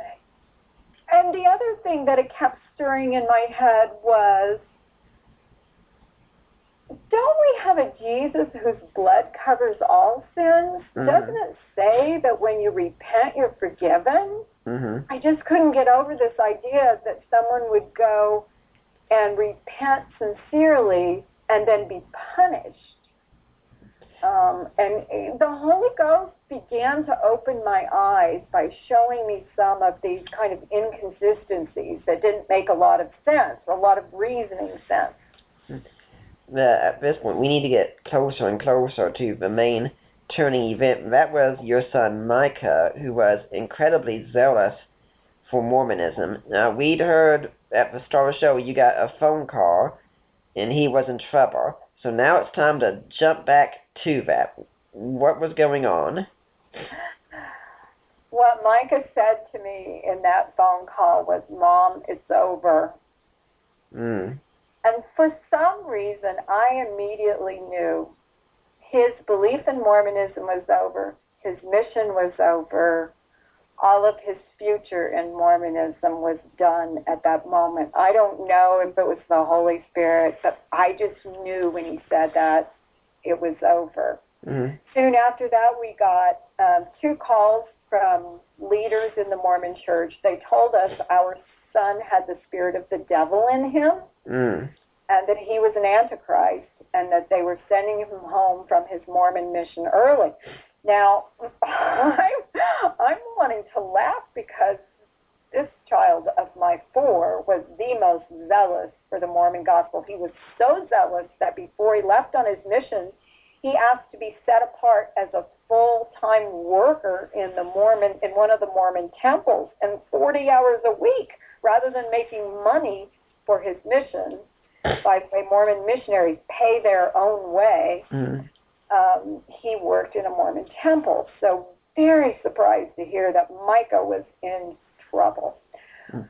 and the other thing that it kept stirring in my head was don't we have a Jesus whose blood covers all sins? Mhm. Doesn't it say that when you repent, you're forgiven? hmm I just couldn't get over this idea that someone would go and repent sincerely and then be punished. Um, and the Holy Ghost began to open my eyes by showing me some of these kind of inconsistencies that didn't make a lot of sense, a lot of reasoning sense. The, at this point, we need to get closer and closer to the main turning event. That was your son Micah, who was incredibly zealous for Mormonism. Now, we'd heard at the start of the show you got a phone call and he was in trouble. So now it's time to jump back to that. What was going on? What Micah said to me in that phone call was, Mom, it's over. Mm. And for some reason, I immediately knew his belief in Mormonism was over, his mission was over, all of his future in Mormonism was done at that moment. I don't know if it was the Holy Spirit, but I just knew when he said that it was over. Mm-hmm. Soon after that, we got um, two calls from leaders in the Mormon church. They told us our son had the spirit of the devil in him Mm. and that he was an antichrist and that they were sending him home from his Mormon mission early. Now, I'm, I'm wanting to laugh because this child of my four was the most zealous for the Mormon gospel. He was so zealous that before he left on his mission, he asked to be set apart as a full-time worker in the Mormon in one of the Mormon temples and 40 hours a week rather than making money for his mission by the way Mormon missionaries pay their own way Mm. Um, he worked in a Mormon temple. So very surprised to hear that Micah was in trouble. Hmm.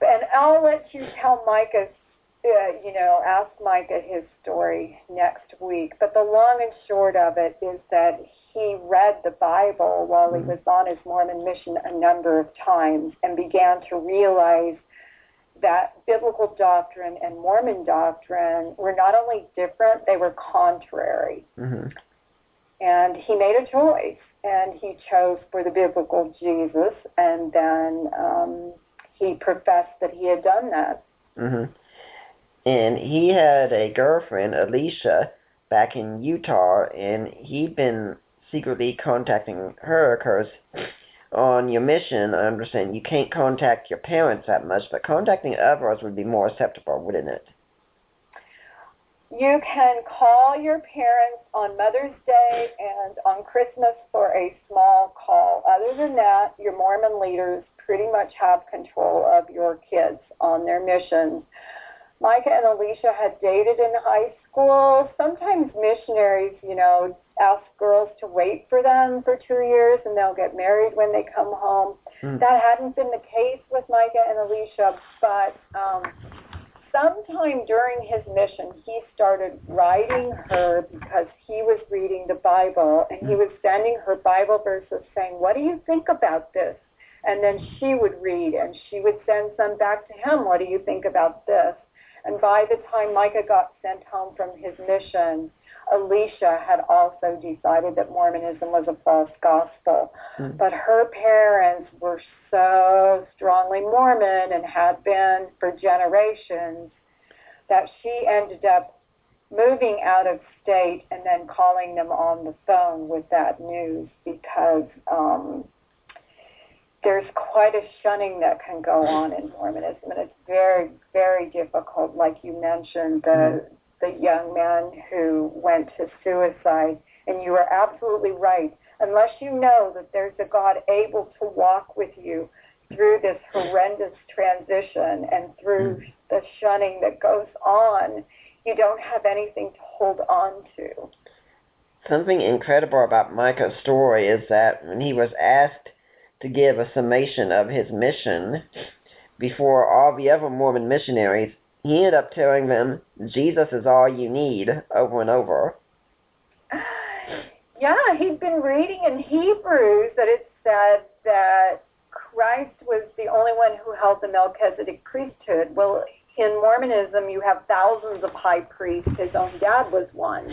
And I'll let you tell Micah, uh, you know, ask Micah his story next week. But the long and short of it is that he read the Bible while he Hmm. was on his Mormon mission a number of times and began to realize that biblical doctrine and Mormon doctrine were not only different, they were contrary. Mm-hmm. And he made a choice, and he chose for the biblical Jesus, and then um, he professed that he had done that. Mm-hmm. And he had a girlfriend, Alicia, back in Utah, and he'd been secretly contacting her because on your mission, I understand you can't contact your parents that much, but contacting others would be more acceptable, wouldn't it? You can call your parents on Mother's Day and on Christmas for a small call. Other than that, your Mormon leaders pretty much have control of your kids on their missions. Micah and Alicia had dated in high school. Sometimes missionaries, you know, ask girls to wait for them for two years and they'll get married when they come home. Hmm. That hadn't been the case with Micah and Alicia, but um, sometime during his mission, he started writing her because he was reading the Bible and he was sending her Bible verses saying, What do you think about this? And then she would read and she would send some back to him, What do you think about this? And by the time Micah got sent home from his mission, Alicia had also decided that Mormonism was a false gospel. Mm. But her parents were so strongly Mormon and had been for generations that she ended up moving out of state and then calling them on the phone with that news because um, there's quite a shunning that can go on in Mormonism, and it's very, very difficult. Like you mentioned, the the young man who went to suicide, and you are absolutely right. Unless you know that there's a God able to walk with you through this horrendous transition and through hmm. the shunning that goes on, you don't have anything to hold on to. Something incredible about Micah's story is that when he was asked to give a summation of his mission before all the other Mormon missionaries, he ended up telling them, Jesus is all you need, over and over. Yeah, he'd been reading in Hebrews that it said that Christ was the only one who held the Melchizedek priesthood. Well, in Mormonism, you have thousands of high priests. His own dad was one.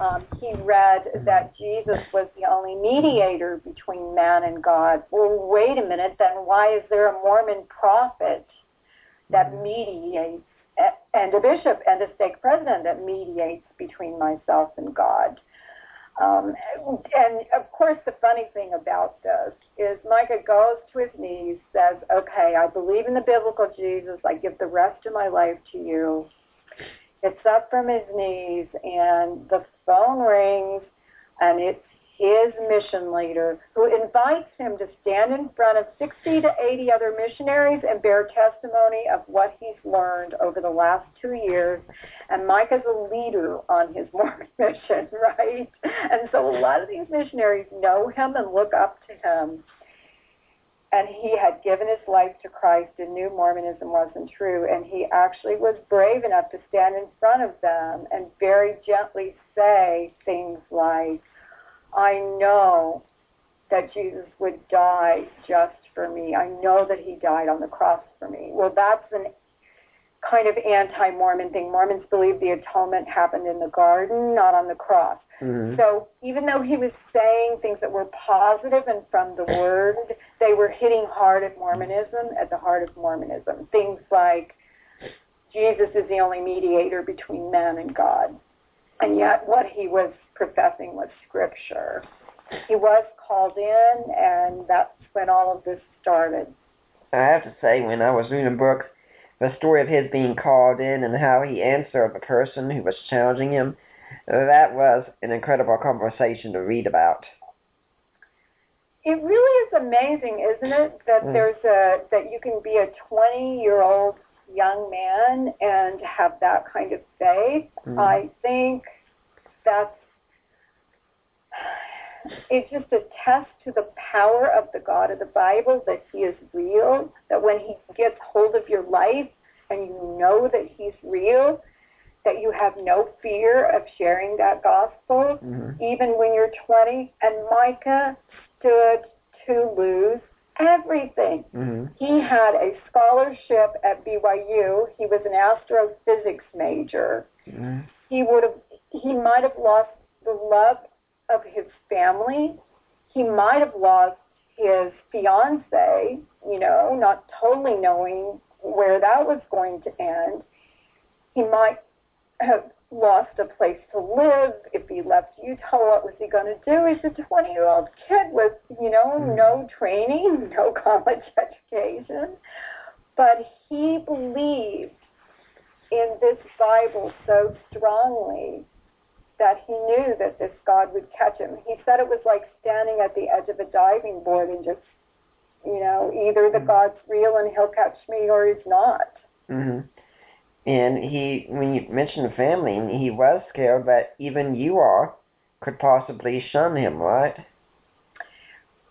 Um, he read that Jesus was the only mediator between man and God. Well, wait a minute, then why is there a Mormon prophet that mediates? Uh, and a bishop and a stake president that mediates between myself and God. Um, and of course, the funny thing about this is Micah goes to his knees, says, Okay, I believe in the biblical Jesus. I give the rest of my life to you. Gets up from his knees, and the phone rings, and it's his mission leader, who invites him to stand in front of 60 to 80 other missionaries and bear testimony of what he's learned over the last two years. And Mike is a leader on his Mormon mission, right? And so a lot of these missionaries know him and look up to him. And he had given his life to Christ and knew Mormonism wasn't true. And he actually was brave enough to stand in front of them and very gently say things like, I know that Jesus would die just for me. I know that he died on the cross for me. Well, that's an kind of anti-Mormon thing. Mormons believe the atonement happened in the garden, not on the cross. Mm-hmm. So even though he was saying things that were positive and from the Word, they were hitting hard at Mormonism, at the heart of Mormonism. Things like Jesus is the only mediator between man and God. And yet what he was professing with Scripture. He was called in, and that's when all of this started. I have to say, when I was reading a book, the story of his being called in and how he answered the person who was challenging him, that was an incredible conversation to read about. It really is amazing, isn't it, that Mm. there's a that you can be a 20 year old young man and have that kind of faith. Mhm. I think that's it's just a test to the power of the God of the Bible that He is real. That when He gets hold of your life and you know that He's real, that you have no fear of sharing that gospel, Mhm. even when you're 20. And Micah stood to lose everything. Mm-hmm. He had a scholarship at BYU. He was an astrophysics major. Mm-hmm. He would have he might have lost the love of his family. He might have lost his fiance, you know, not totally knowing where that was going to end. He might have lost a place to live if he left Utah. What was he going to do? He's a 20 year old kid with, you know, mm-hmm. no training, no college education. But he believed in this Bible so strongly that he knew that this God would catch him. He said it was like standing at the edge of a diving board and just, you know, either the God's real and he'll catch me or he's not. Mm-hmm. And he, when you mentioned the family, he was scared that even you are could possibly shun him, right?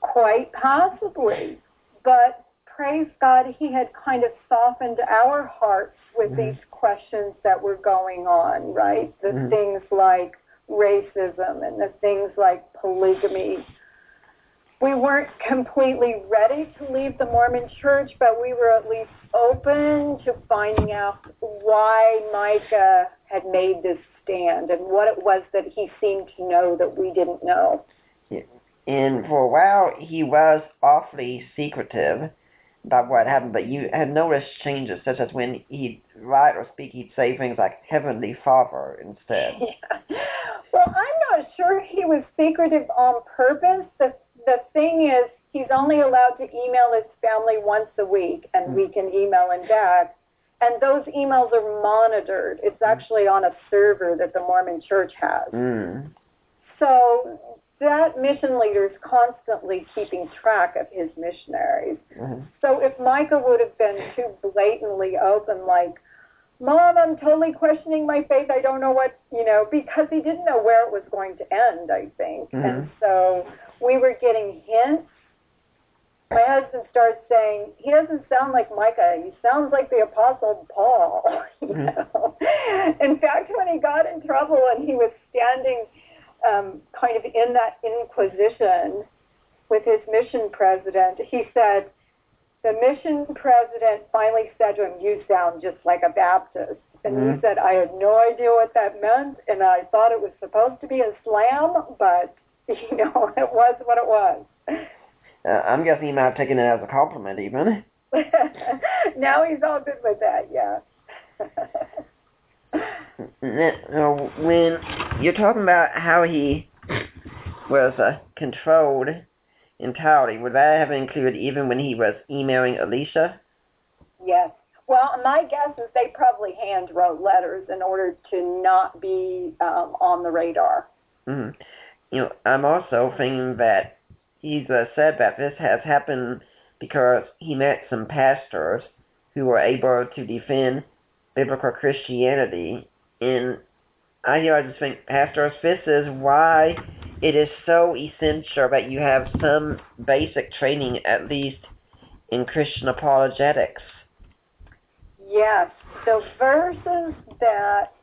Quite possibly. But praise God, he had kind of softened our hearts with Mhm. these questions that were going on, right? The Mhm. things like racism and the things like polygamy. We weren't completely ready to leave the Mormon church, but we were at least open to finding out why Micah had made this stand and what it was that he seemed to know that we didn't know. And for a while, he was awfully secretive about what happened, but you had noticed changes, such as when he'd write or speak, he'd say things like Heavenly Father instead. Yeah. Well, I'm not sure he was secretive on purpose. The the thing is, he's only allowed to email his family once a week, and we can email him back. And those emails are monitored. It's actually on a server that the Mormon Church has. Mm. So that mission leader is constantly keeping track of his missionaries. hmm So if Micah would have been too blatantly open, like, Mom, I'm totally questioning my faith. I don't know what, you know, because he didn't know where it was going to end, I think. Mhm. And so we were getting hints. My husband starts saying, he doesn't sound like Micah. He sounds like the Apostle Paul. you Mhm. know? In fact, when he got in trouble and he was standing um, kind of in that inquisition with his mission president, he said, the mission president finally said to him, "You sound just like a Baptist." And he Mhm. said, "I had no idea what that meant, and I thought it was supposed to be a slam, but you know, it was what it was." Uh, I'm guessing he might have taken it as a compliment, even. now he's all good with that, yeah. When you're talking about how he was uh, controlled entirely, would that have included even when he was emailing Alicia? Yes. Well, my guess is they probably hand wrote letters in order to not be um, on the radar. hmm You know, I'm also thinking that he's uh, said that this has happened because he met some pastors who were able to defend biblical Christianity. And I, you know, I just think, pastors, this is why it is so essential that you have some basic training, at least in Christian apologetics. Yes, the verses that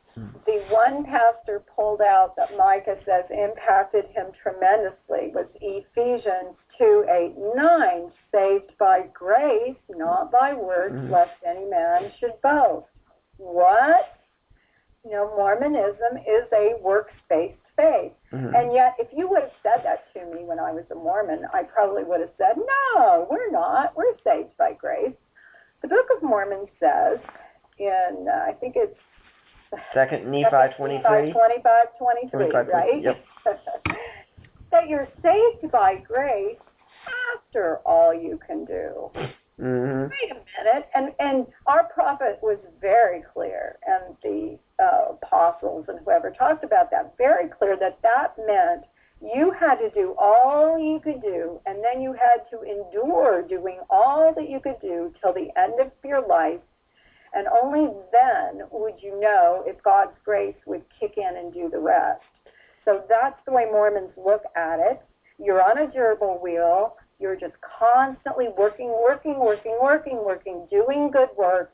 the one pastor pulled out that Micah says impacted him tremendously was Ephesians 2 8 9, saved by grace, not by works, Mhm. lest any man should boast. What? You know, Mormonism is a works based faith. Mhm. And yet, if you would have said that to me when I was a Mormon, I probably would have said, no, we're not. We're saved by grace. The Book of Mormon says in, uh, I think it's Second Nephi 23. 25, 23, 25, right? yep. that you're saved by grace after all you can do. Hmm Wait a minute. And, and our prophet was very clear, and the uh, apostles and whoever talked about that, very clear that that meant you had to do all you could do, and then you had to endure doing all that you could do till the end of your life and only then would you know if God's grace would kick in and do the rest. So that's the way Mormons look at it. You're on a gerbil wheel. You're just constantly working, working, working, working, working, doing good works.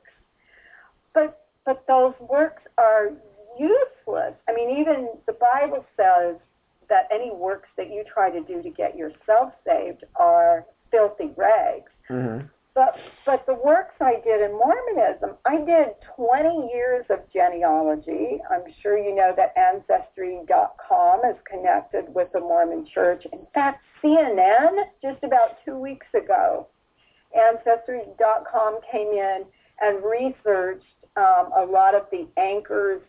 But but those works are useless. I mean, even the Bible says that any works that you try to do to get yourself saved are filthy rags. hmm But but the works I did in Mormonism, I did 20 years of genealogy. I'm sure you know that Ancestry.com is connected with the Mormon Church. In fact, CNN just about two weeks ago, Ancestry.com came in and researched um, a lot of the anchors'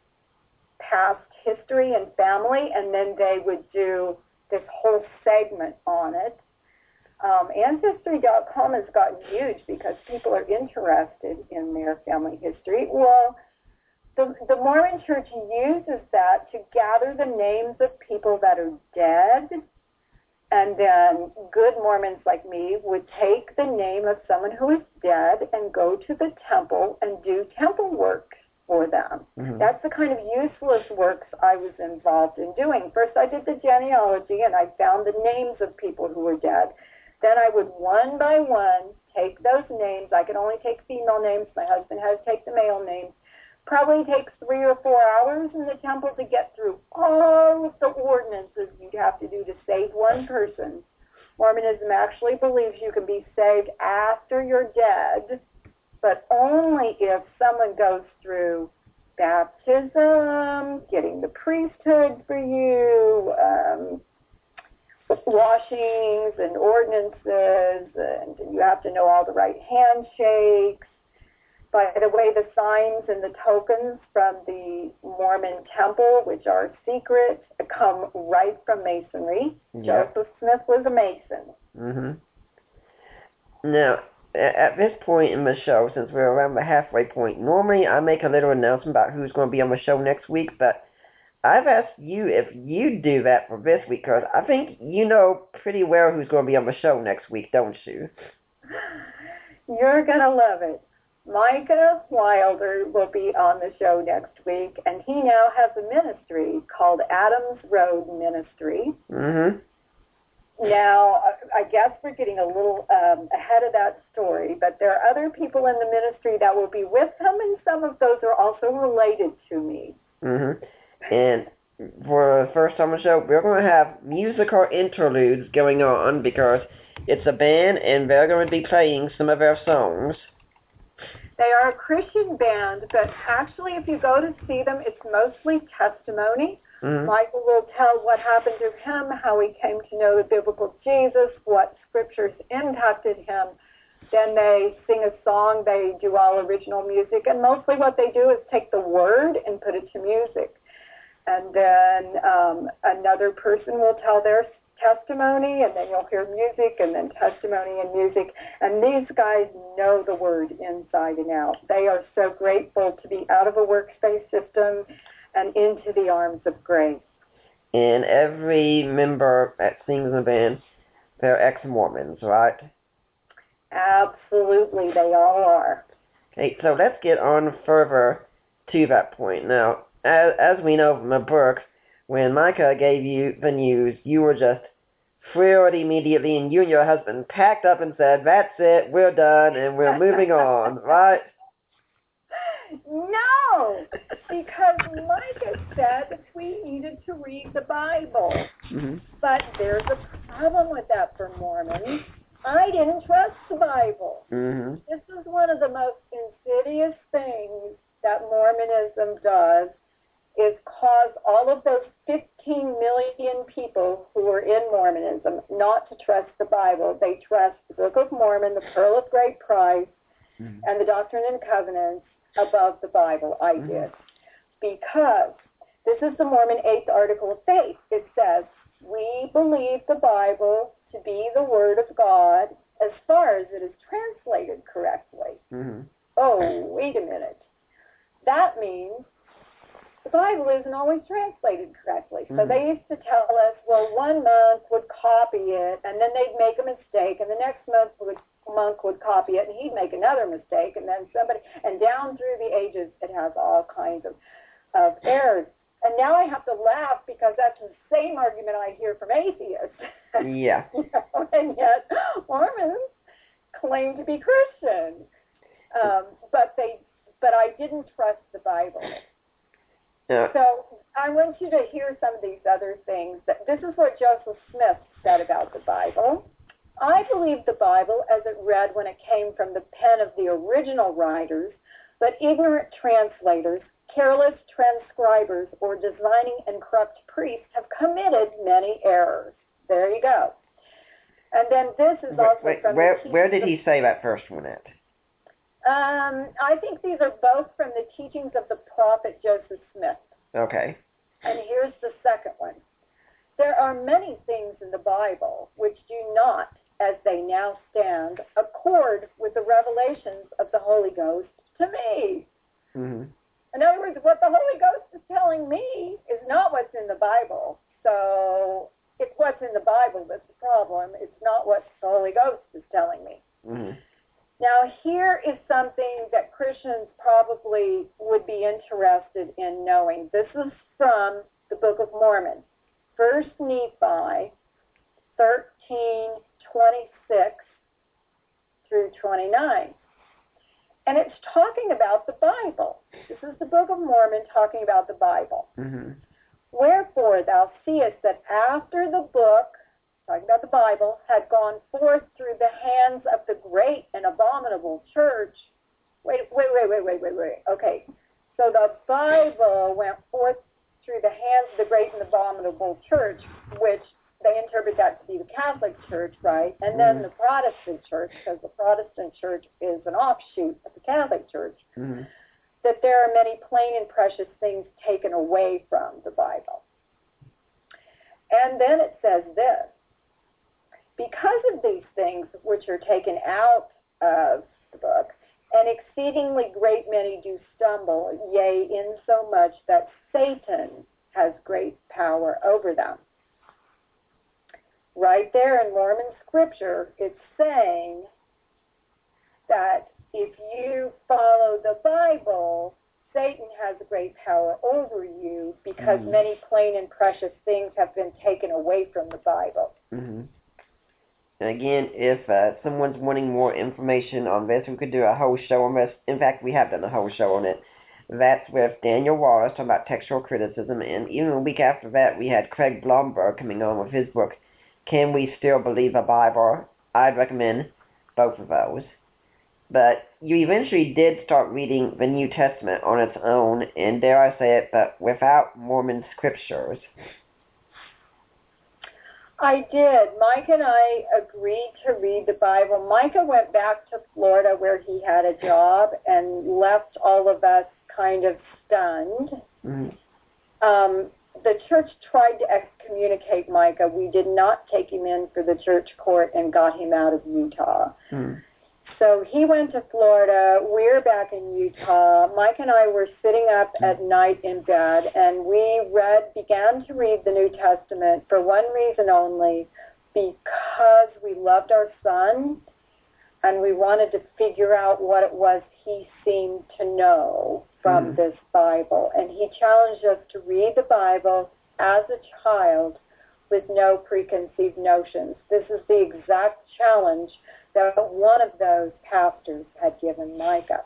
past history and family, and then they would do this whole segment on it. Um, Ancestry.com has gotten huge because people are interested in their family history. Well, the, the Mormon Church uses that to gather the names of people that are dead, and then good Mormons like me would take the name of someone who is dead and go to the temple and do temple work for them. Mhm. That's the kind of useless works I was involved in doing. First, I did the genealogy and I found the names of people who were dead. Then I would one by one take those names. I could only take female names. My husband had to take the male names. Probably takes three or four hours in the temple to get through all of the ordinances you'd have to do to save one person. Mormonism actually believes you can be saved after you're dead, but only if someone goes through baptism, getting the priesthood for you, um, washings and ordinances, and you have to know all the right handshakes. By the way, the signs and the tokens from the Mormon temple, which are secret, come right from Masonry. Joseph Smith was a Mason. hmm Now, at this point in the show, since we're around the halfway point, normally I make a little announcement about who's going to be on the show next week, but I've asked you if you'd do that for this week, because I think you know pretty well who's going to be on the show next week, don't you? You're going to love it. Micah Wilder will be on the show next week, and he now has a ministry called Adams Road Ministry. hmm Now, I- guess we're getting a little um, ahead of that story, but there are other people in the ministry that will be with him, and some of those are also related to me. hmm And for the first time on the show, we're going to have musical interludes going on because it's a band and they're going to be playing some of their songs. They are a Christian band, but actually, if you go to see them, it's mostly testimony. hmm Micah will tell what happened to him, how he came to know the biblical Jesus, what scriptures impacted him. Then they sing a song. They do all original music, and mostly what they do is take the word and put it to music. And then um, another person will tell their testimony, and then you'll hear music, and then testimony and music. And these guys know the word inside and out. They are so grateful to be out of a works based system and into the arms of grace. And every member that sings in the band, they're ex-Mormons, right? Absolutely, they all are. Okay, so let's get on further to that point. Now, as, as we know from the book, when Micah gave you the news, you were just thrilled immediately, and you and your husband packed up and said, "That's it, we're done, and we're moving on." Right? No, because Micah said that we needed to read the Bible. Mm-hmm. But there's a problem with that for Mormons. I didn't trust the Bible. Mm-hmm. This is one of the most insidious things that Mormonism does is cause all of those 15 million people who are in Mormonism not to trust the Bible. They trust the Book of Mormon, the Pearl of Great Price, Mhm. and the Doctrine and Covenants above the Bible. I Mhm. did. Because this is the Mormon Eighth Article of Faith. It says, We believe the Bible to be the Word of God as far as it is translated correctly. Mm-hmm. Oh, wait a minute. That means the Bible isn't always translated correctly. So Mhm. they used to tell us, well, one monk would copy it, and then they'd make a mistake, and the next month would, monk would copy it, and he'd make another mistake, and then somebody, and down through the ages, it has all kinds of, of errors. And now I have to laugh because that's the same argument I hear from atheists. Yeah. You know, and yet Mormons claim to be Christian. Um, but they, but I didn't trust the Bible. Yeah. So I want you to hear some of these other things. That this is what Joseph Smith said about the Bible. I believe the Bible as it read when it came from the pen of the original writers, but ignorant translators, careless transcribers, or designing and corrupt priests have committed many errors. There you go. And then this is Wait, also wait, from where where did he say that first one at? Um, I think these are both from the teachings of the prophet Joseph Smith. Okay. And here's the second one. There are many things in the Bible which do not, as they now stand, accord with the revelations of the Holy Ghost to me. Mm-hmm. In other words, what the Holy Ghost is telling me is not what's in the Bible. So it's what's in the Bible that's the problem. It's not what the Holy Ghost is telling me. Mm-hmm. Now, here is something that Christians probably would be interested in knowing. This is from the Book of Mormon, First Nephi 13, 26 through 29. And it's talking about the Bible. This is the Book of Mormon talking about the Bible. Mm-hmm. Wherefore thou seest that after the book, talking about the Bible, had gone forth through the hands of the great and abominable church. Wait, wait, wait, wait, wait, wait, wait. Okay. So the Bible went forth through the hands of the great and abominable church, which they interpret that to be the Catholic Church, right? And then Mhm. the Protestant Church, because the Protestant Church is an offshoot of the Catholic Church Mm-hmm. that there are many plain and precious things taken away from the Bible. And then it says this because of these things which are taken out of the book, an exceedingly great many do stumble, yea, insomuch that Satan has great power over them. Right there in Mormon scripture, it's saying that if you follow the Bible, Satan has great power over you because Mhm. many plain and precious things have been taken away from the Bible. Mm-hmm. And again, if uh, someone's wanting more information on this, we could do a whole show on this. In fact, we have done a whole show on it. That's with Daniel Wallace talking about textual criticism, and even a week after that, we had Craig Blomberg coming on with his book, Can We Still Believe the Bible? I'd recommend both of those. But you eventually did start reading the New Testament on its own, and dare I say it, but without Mormon scriptures. I did. Mike and I agreed to read the Bible. Micah went back to Florida where he had a job and left all of us kind of stunned. Mm-hmm. Um, the church tried to excommunicate Micah. We did not take him in for the church court and got him out of Utah. Mm. So he went to Florida. We're back in Utah. Mike and I were sitting up at night in bed, and we read, began to read the New Testament for one reason only, because we loved our son, and we wanted to figure out what it was he seemed to know from Mm. this Bible. And he challenged us to read the Bible as a child with no preconceived notions. This is the exact challenge that one of those pastors had given Micah.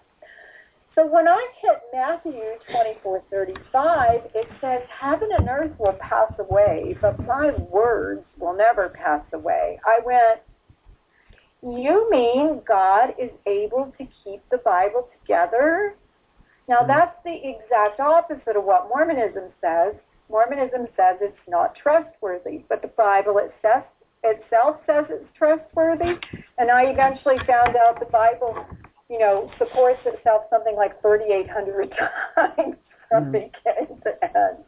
So when I hit Matthew 24:35, it says, "Heaven and earth will pass away, but my words will never pass away." I went, "You mean God is able to keep the Bible together?" Now mm-hmm. that's the exact opposite of what Mormonism says. Mormonism says it's not trustworthy, but the Bible itself itself says it's trustworthy. And I eventually found out the Bible, you know, supports itself something like 3,800 times from Mm. beginning to end.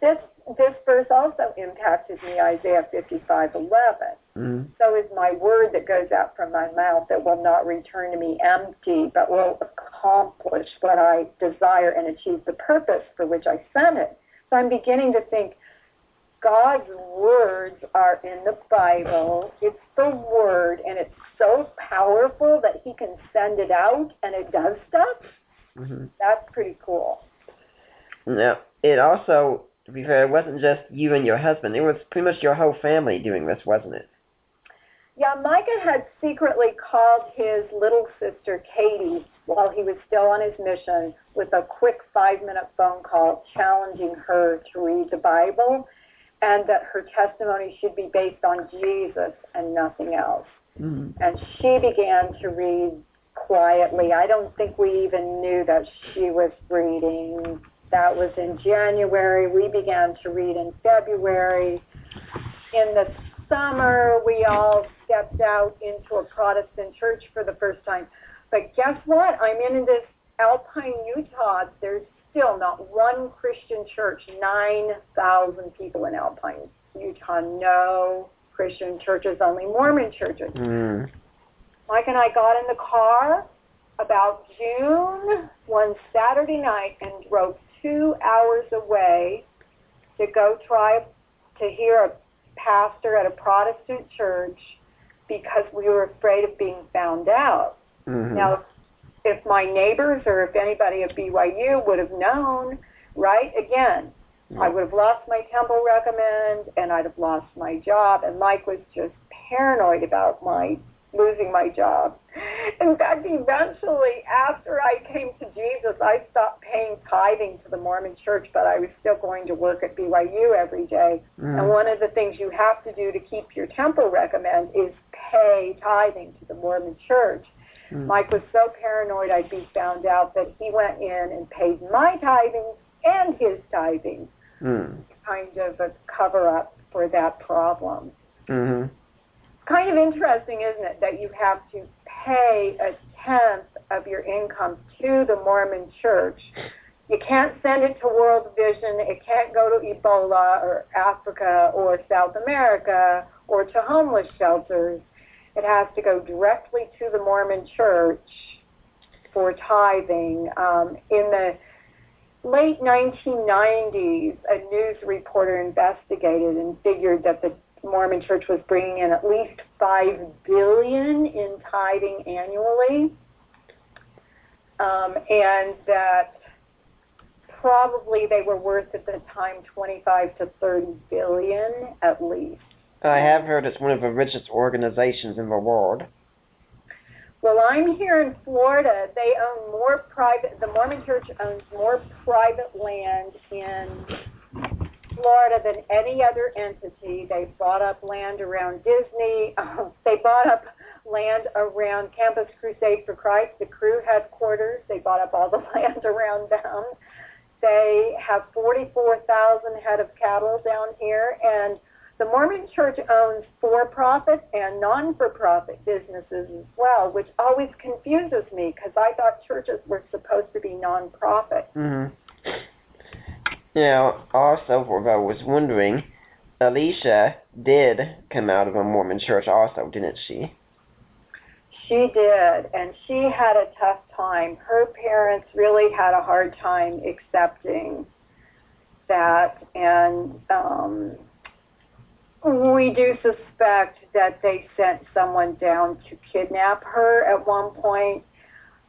This this verse also impacted me, Isaiah 55:11. Mm. So is my word that goes out from my mouth that will not return to me empty, but will accomplish what I desire and achieve the purpose for which I sent it. So I'm beginning to think God's words are in the Bible. It's the word, and it's so powerful that He can send it out and it does stuff. hmm That's pretty cool. Now, it also, to be fair, it wasn't just you and your husband. It was pretty much your whole family doing this, wasn't it? Yeah, Micah had secretly called his little sister Katie while he was still on his mission with a quick five minute phone call challenging her to read the Bible and that her testimony should be based on Jesus and nothing else. Mm. And she began to read quietly. I don't think we even knew that she was reading. That was in January. We began to read in February. In the summer, we all stepped out into a Protestant church for the first time. But guess what? I'm in this Alpine, Utah. There's still not one Christian church. 9,000 people in Alpine, Utah. No Christian churches, only Mormon churches. Mm. Mike and I got in the car about June one Saturday night and drove two hours away to go try to hear a pastor at a Protestant church because we were afraid of being found out. hmm Now, if my neighbors or if anybody at BYU would have known, right, again, I would have lost my temple recommend and I'd have lost my job. And Mike was just paranoid about my losing my job. In fact, eventually, after I came to Jesus, I stopped paying tithing to the Mormon church, but I was still going to work at BYU every day. And Mm. one of the things you have to do to keep your temple recommend is pay tithing to the Mormon church. Mm. Mike was so paranoid I'd be found out that he went in and paid my tithing and his tithing, Mm. kind of a cover up for that problem. hmm Kind of interesting, isn't it, that you have to pay a tenth of your income to the Mormon church. You can't send it to World Vision, it can't go to Ebola or Africa or South America or to homeless shelters. It has to go directly to the Mormon church for tithing. Um, in the late 1990s, a news reporter investigated and figured that the Mormon church was bringing in at least 5 billion in tithing annually. Um, and that probably they were worth at the time 25 to 30 billion at least. I have heard it's one of the richest organizations in the world. Well, I'm here in Florida. They own more private, the Mormon church owns more private land in Florida than any other entity. They bought up land around Disney. they bought up land around Campus Crusade for Christ, the Cru headquarters. They bought up all the land around them. They have 44,000 head of cattle down here, and The Mormon Church owns for-profit and non-for-profit businesses as well, which always confuses me because I thought churches were supposed to be non-profit. Mm-hmm. Now, also, what I was wondering, Alicia did come out of a Mormon church also, didn't she? She did, and she had a tough time. Her parents really had a hard time accepting that, and um, we do suspect that they sent someone down to kidnap her at one point.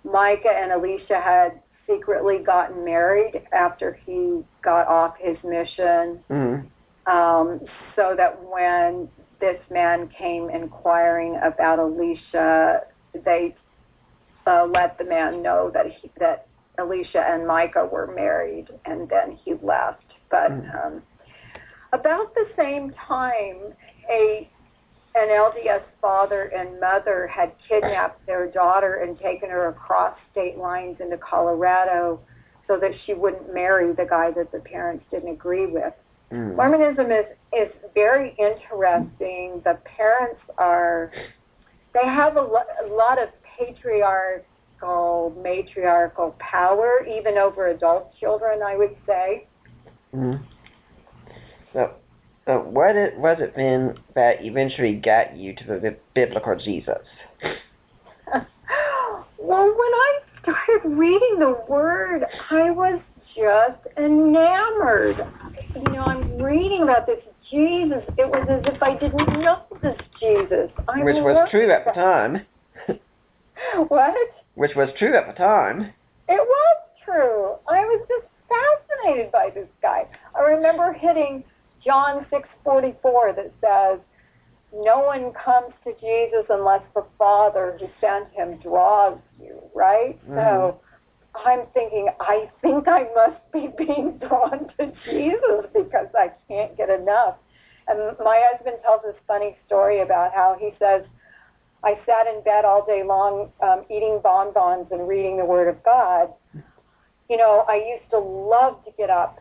Micah and Alicia had secretly gotten married after he got off his mission, Mm-hmm. um, so that when this man came inquiring about Alicia, they uh, let the man know that he, that Alicia and Micah were married, and then he left. But Mm. um, about the same time, a an LDS father and mother had kidnapped their daughter and taken her across state lines into Colorado so that she wouldn't marry the guy that the parents didn't agree with. Mm-hmm. Mormonism is is very interesting. The parents are they have a, lo- a lot of patriarchal, matriarchal power, even over adult children. I would say. Mm-hmm. So, uh, what it was it then that eventually got you to the bi- biblical Jesus? well, when I started reading the Word, I was just enamored. You know, I'm reading about this Jesus. It was as if I didn't know this Jesus. I Which was true at the time. What? Which was true at the time. It was true. I was just fascinated by this guy. I remember hitting John 6:44 that says, "No one comes to Jesus unless the Father who sent him draws you." Right? So I'm thinking, I think I must be being drawn to Jesus because I can't get enough. And my husband tells this funny story about how he says, I sat in bed all day long um, eating bonbons and reading the Word of God. You know, I used to love to get up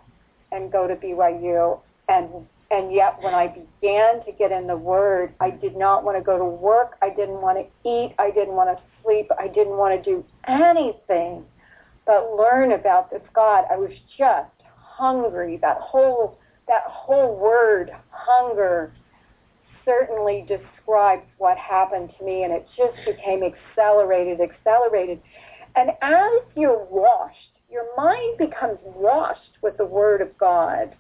and go to BYU, and and yet when I began to get in the Word, I did not want to go to work. I didn't want to eat. I didn't want to sleep. I didn't want to do anything but learn about this God. I was just hungry. That whole that whole word, hunger, certainly describes what happened to me, and it just became accelerated, accelerated. And as you're washed, your mind becomes washed with the Word of God.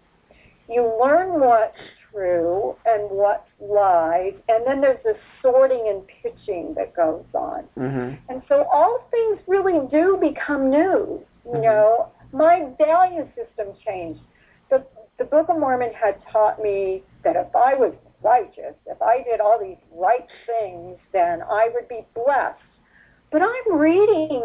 You learn what's true and what's lies, and then there's this sorting and pitching that goes on. Mm-hmm. And so all things really do become new. You know, my value system changed. The the Book of Mormon had taught me that if I was righteous, if I did all these right things, then I would be blessed. But I'm reading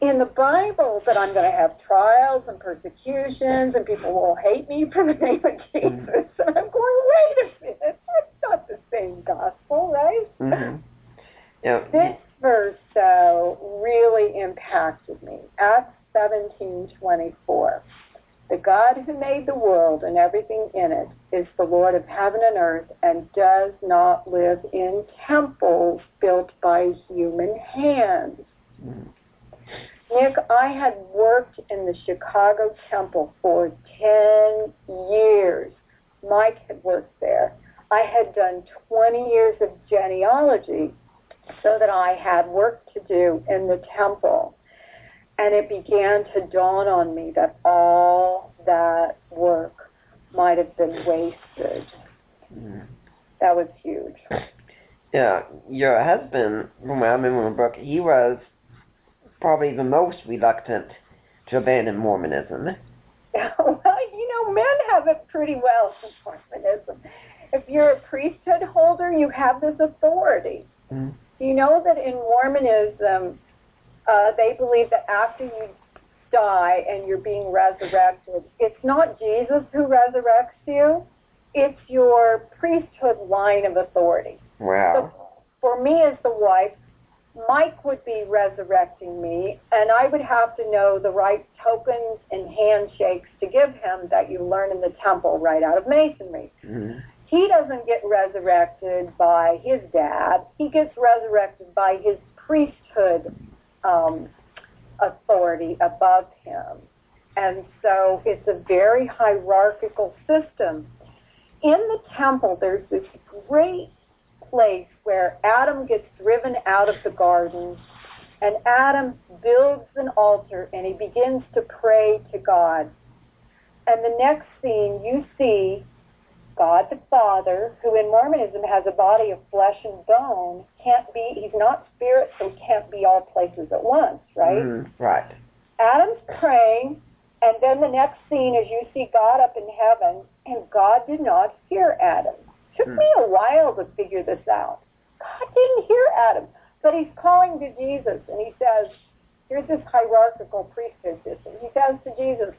in the Bible that I'm going to have trials and persecutions and people will hate me for the name of Jesus. And I'm going, wait a minute, that's not the same gospel, right? Mm-hmm. Yeah. This verse, though, really impacted me. Acts 17:24. The God who made the world and everything in it is the Lord of heaven and earth and does not live in temples built by human hands. Mhm. Nick, I had worked in the Chicago temple for 10 years. Mike had worked there. I had done 20 years of genealogy so that I had work to do in the temple. And it began to dawn on me that all that work might have been wasted. That was huge. Yeah, your husband, what I remember book, he was probably the most reluctant to abandon Mormonism. well, you know, men have it pretty well in Mormonism. If you're a priesthood holder, you have this authority. Mhm. Do you know that in Mormonism, uh, they believe that after you die and you're being resurrected, it's not Jesus who resurrects you, it's your priesthood line of authority. Wow. So for me as the wife, Mike would be resurrecting me, and I would have to know the right tokens and handshakes to give him that you learn in the temple right out of masonry. Mhm. he doesn't get resurrected by his dad. He gets resurrected by his priesthood um, authority above him. And so it's a very hierarchical system. In the temple, there's this great place where Adam gets driven out of the garden and Adam builds an altar and he begins to pray to God. And the next scene, you see God the Father, who in Mormonism has a body of flesh and bone, can't be, he's not spirit, so he can't be all places at once, right? Mm, right. Adam's praying, and then the next scene is you see God up in heaven, and God did not hear Adam. Took me a while to figure this out. God didn't hear Adam, but he's calling to Jesus, and he says, here's this hierarchical priesthood system. He says to Jesus,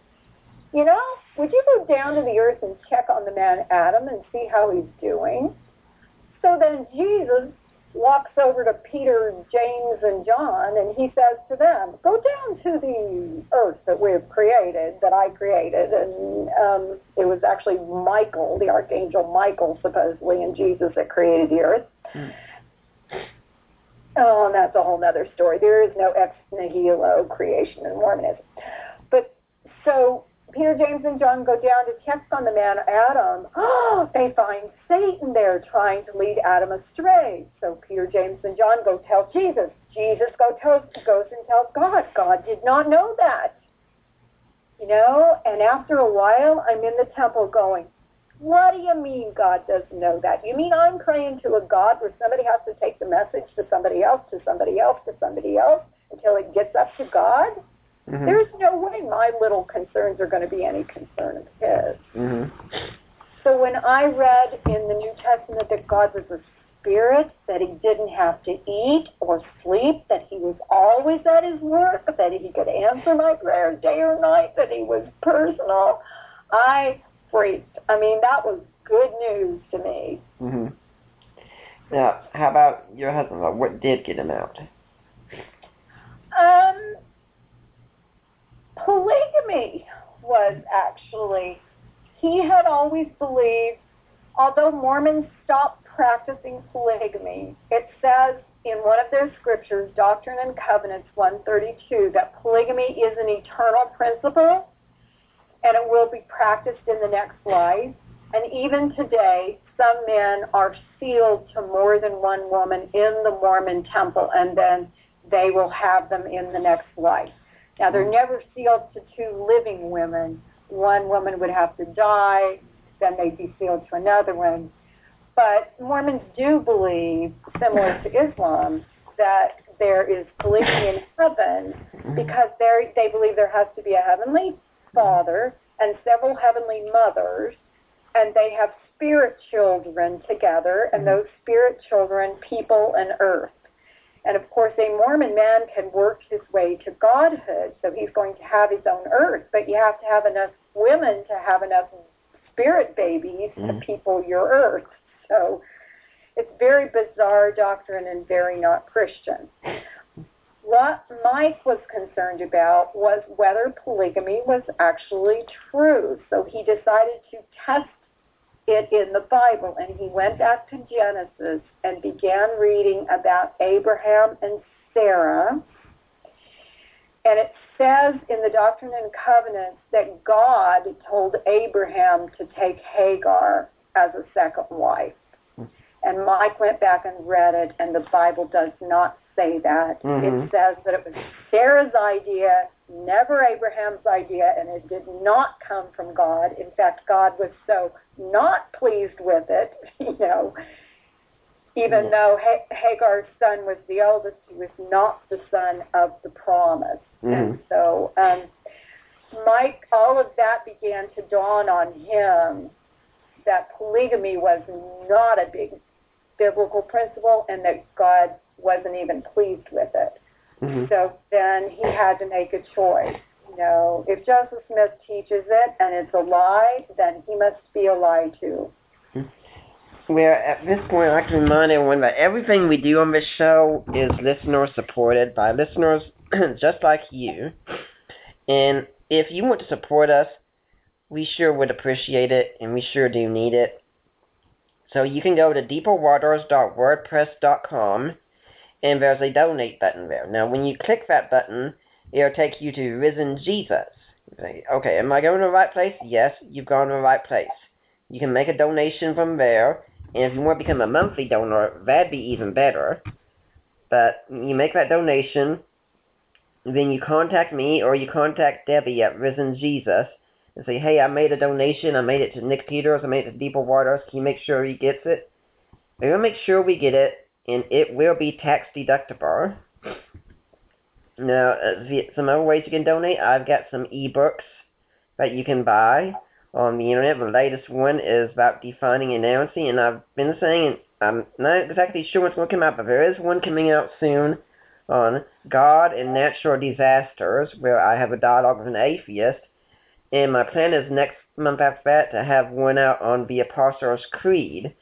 you know, would you go down to the earth and check on the man Adam and see how he's doing? So then Jesus walks over to Peter, James, and John, and he says to them, Go down to the earth that we have created, that I created. And um, it was actually Michael, the archangel Michael, supposedly, and Jesus that created the earth. Mm. Oh, and that's a whole other story. There is no ex nihilo creation in Mormonism. But so Peter, James, and John go down to check on the man Adam. Oh, they find Satan there trying to lead Adam astray. So Peter, James, and John go tell Jesus. Jesus go tells, goes and tells God. God did not know that. You know, and after a while, I'm in the temple going, what do you mean God doesn't know that? You mean I'm praying to a God where somebody has to take the message to somebody else, to somebody else, to somebody else until it gets up to God? Mhm. There's no way my little concerns are going to be any concern of his. Mhm. So when I read in the New Testament that God was a spirit, that he didn't have to eat or sleep, that he was always at his work, that he could answer my prayers day or night, that he was personal, I freaked. I mean, that was good news to me. Mhm. Now, how about your husband? What did get him out? Um, polygamy was actually, he had always believed, although Mormons stopped practicing polygamy, it says in one of their scriptures, Doctrine and Covenants 132, that polygamy is an eternal principle and it will be practiced in the next life. And even today, some men are sealed to more than one woman in the Mormon temple, and then they will have them in the next life. Now, they're mm-hmm. never sealed to two living women. One woman would have to die, then they'd be sealed to another one. But Mormons do believe, similar to Islam, that there is polygamy in heaven mm-hmm. because they they believe there has to be a heavenly father and several heavenly mothers, and they have spirit children together, and mm-hmm. those spirit children people and earth. And of course, a Mormon man can work his way to godhood, so he's going to have his own earth, but you have to have enough women to have enough spirit babies to Mhm. people your earth. So it's very bizarre doctrine and very not Christian. What Mike was concerned about was whether polygamy was actually true. So he decided to test it in the Bible and he went back to Genesis and began reading about Abraham and Sarah. And it says in the Doctrine and Covenants that God told Abraham to take Hagar as a second wife. And Mike went back and read it, and the Bible does not say that. Mhm. It says that it was Sarah's idea, never Abraham's idea, and it did not come from God. In fact, God was so not pleased with it, you know, even Yeah. though ha- Hagar's son was the oldest, he was not the son of the promise. And Mhm. so, um, Mike, all of that began to dawn on him that polygamy was not a big biblical principle and that God wasn't even pleased with it. Mhm. So then he had to make a choice. You know, if Joseph Smith teaches it and it's a lie, then he must be a lie too. Well, at this point, I can remind everyone that everything we do on this show is listener supported by listeners just like you. And if you want to support us, we sure would appreciate it, and we sure do need it. So you can go to deeperwaters.wordpress.com and there's a donate button there. Now, when you click that button, it'll take you to Risen Jesus. Okay, am I going to the right place? Yes, you've gone to the right place. You can make a donation from there, and if you want to become a monthly donor, that'd be even better. But you make that donation, then you contact me or you contact Debbie at Risen Jesus and say, hey, I made a donation. I made it to Nick Peters. I made it to Deeper Waters. Can you make sure he gets it? We're going to make sure we get it, and it will be tax deductible. Now, uh, some other ways you can donate, I've got some ebooks that you can buy on the internet. The latest one is about defining inerrancy, and I've been saying, I'm not exactly sure what's going to come out, but there is one coming out soon on God and natural disasters, where I have a dialogue with an atheist. And my plan is next month after that to have one out on the Apostles' Creed.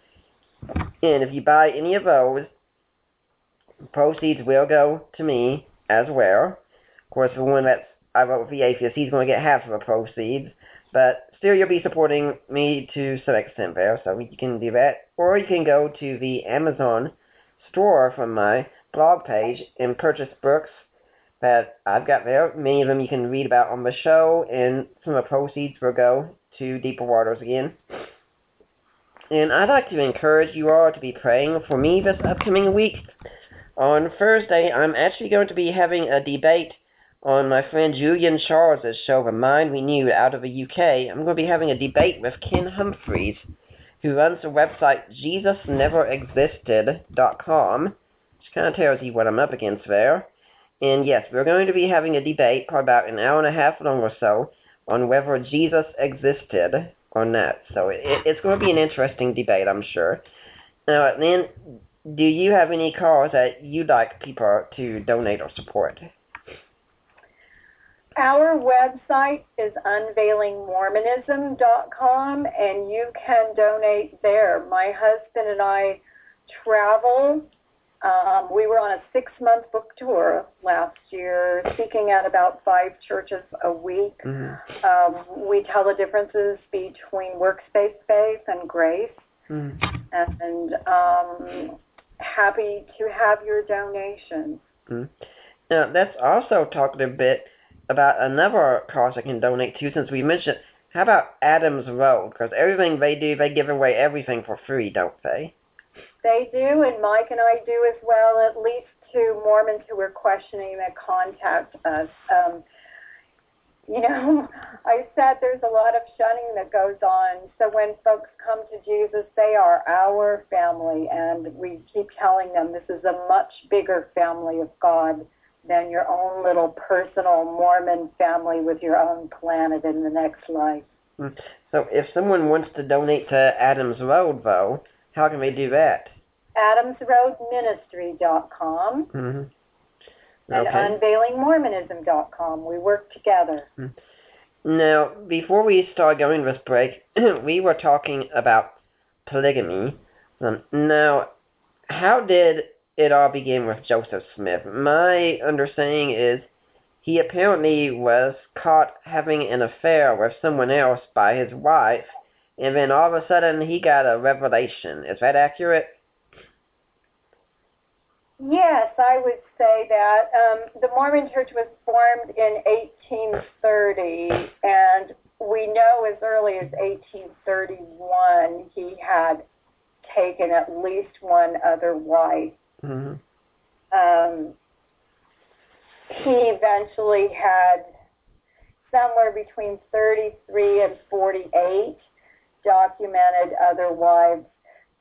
And if you buy any of those, proceeds will go to me as well. Of course, the one that I wrote with the atheist, he's going to get half of the proceeds. But still, you'll be supporting me to some extent there, so you can do that. Or you can go to the Amazon store from my blog page and purchase books that I've got there. Many of them you can read about on the show, and some of the proceeds will go to Deeper Waters again. And I'd like to encourage you all to be praying for me this upcoming week. On Thursday, I'm actually going to be having a debate on my friend Julian Charles' show, The Mind Renewed, out of the UK. I'm going to be having a debate with Ken Humphreys, who runs the website JesusNeverExisted.com which kind of tells you what I'm up against there. And yes, we're going to be having a debate, probably about an hour and a half long or so, on whether Jesus existed or not. So it, it's going to be an interesting debate, I'm sure. Uh, now, then, do you have any cause that you'd like people to donate or support? Our website is unveilingmormonism.com, and you can donate there. My husband and I travel um, we were on a six month book tour last year, speaking at about five churches a week. Mm-hmm. Um, we tell the differences between works based faith and grace. Mm-hmm. And um, happy to have your donations. Mm-hmm. Now, let's also talk a bit about another cause I can donate to since we mentioned. How about Adams Road? Because everything they do, they give away everything for free, don't they? They do, and Mike and I do as well, at least to Mormons who are questioning that contact us. Um, you know, I said there's a lot of shunning that goes on. So when folks come to Jesus, they are our family, and we keep telling them this is a much bigger family of God than your own little personal Mormon family with your own planet in the next life. Hmm. So if someone wants to donate to Adams Road, though, how can we do that? AdamsRoadMinistry.com mm-hmm. okay. and UnveilingMormonism.com. We work together. Mm-hmm. Now, before we start going this break, we were talking about polygamy. Um, now, how did it all begin with Joseph Smith? My understanding is he apparently was caught having an affair with someone else by his wife and then all of a sudden he got a revelation. Is that accurate? Yes, I would say that. Um, the Mormon Church was formed in 1830, and we know as early as 1831 he had taken at least one other wife. Mm-hmm. Um, he eventually had somewhere between 33 and 48 documented other wives.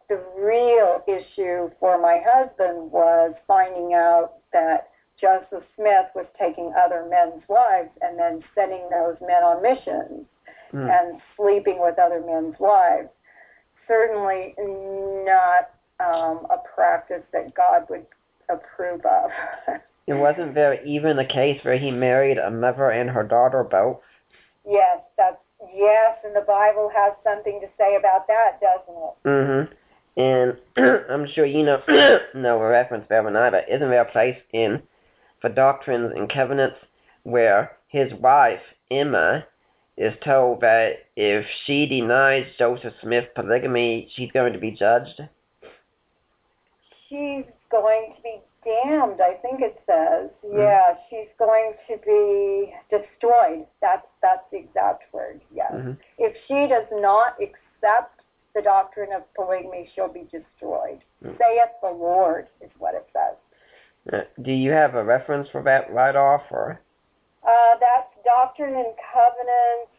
The real issue for my husband was finding out that Joseph Smith was taking other men's wives and then sending those men on missions mm. and sleeping with other men's wives. Certainly not um, a practice that God would approve of. it wasn't there even a case where he married a mother and her daughter both? Yes, that's Yes, and the Bible has something to say about that, doesn't it? Mhm. And I'm sure you know know a reference there, but isn't there a place in for doctrines and covenants where his wife Emma is told that if she denies Joseph Smith polygamy, she's going to be judged? She's going to be damned, I think it says. Mm. Yeah, she's going to be destroyed. That's that's the exact word. Yes. Mhm. If she does not accept the doctrine of polygamy, she'll be destroyed. Mm. Saith the Lord is what it says. Uh, do you have a reference for that right off, or? Uh, that's Doctrine and Covenants.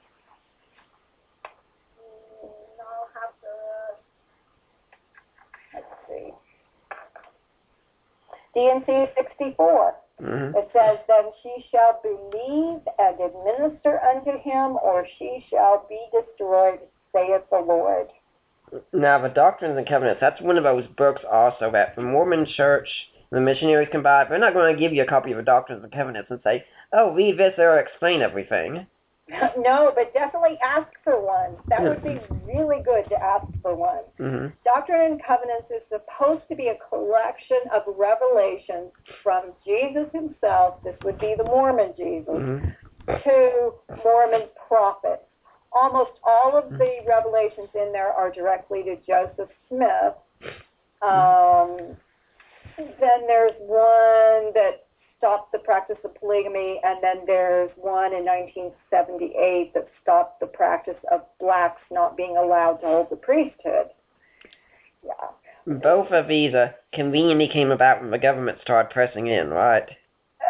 Mm, I'll have to. Let's see. D&C 64. Mhm. It says, Then she shall believe and administer unto him, or she shall be destroyed, saith the Lord. Now, the Doctrines and Covenants, that's one of those books also that the Mormon Church, the missionaries can buy. They're not going to give you a copy of the Doctrines and Covenants and say, oh, read this, it'll explain everything. no, but definitely ask for one. That would be really good to ask for one. hmm Doctrine and Covenants is supposed to be a collection of revelations from Jesus himself, this would be the Mormon Jesus, hmm to Mormon prophets. Almost all of the revelations in there are directly to Joseph Smith. Um, then there's one that stopped the practice of polygamy, and then there's one in 1978 that stopped the practice of blacks not being allowed to hold the priesthood. Yeah. Both of these uh, conveniently came about when the government started pressing in, right?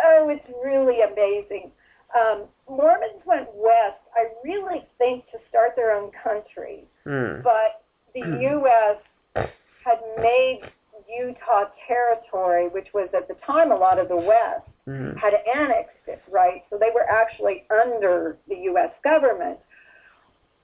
Oh, it's really amazing. Um, Mormons went west, I really think, to start their own country, Hmm. but the U.S. had made Utah territory, which was at the time a lot of the West, hmm had annexed it, right? So they were actually under the U.S. government.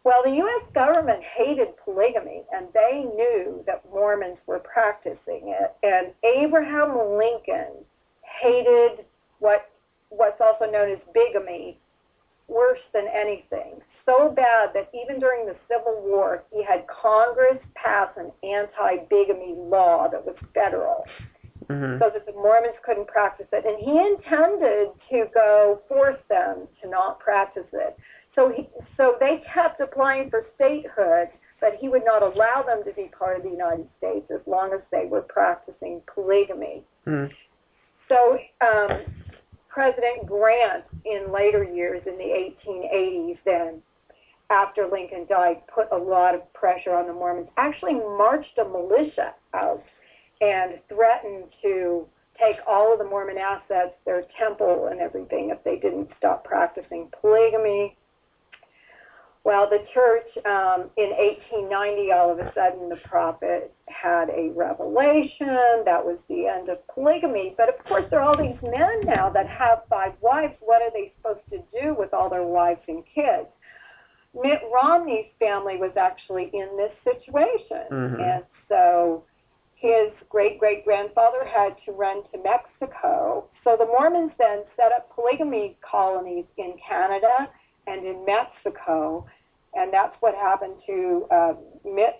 Well, the U.S. government hated polygamy, and they knew that Mormons were practicing it. And Abraham Lincoln hated what what's also known as bigamy worse than anything. So bad that even during the Civil War, he had Congress pass an anti-bigamy law that was federal hmm so that the Mormons couldn't practice it. And he intended to go force them to not practice it. So he, so they kept applying for statehood, but he would not allow them to be part of the United States as long as they were practicing polygamy. hmm So um, President Grant, in later years, in the 1880s, then after Lincoln died, put a lot of pressure on the Mormons. Actually, marched a militia out and threatened to take all of the Mormon assets, their temple and everything, if they didn't stop practicing polygamy. Well, the church um, in 1890, all of a sudden, the prophet had a revelation. That was the end of polygamy. But of course, there are all these men now that have five wives. What are they supposed to do with all their wives and kids? Mitt Romney's family was actually in this situation. Mhm. And so his great great grandfather had to run to Mexico. So the Mormons then set up polygamy colonies in Canada and in Mexico, and that's what happened to uh, Mitt's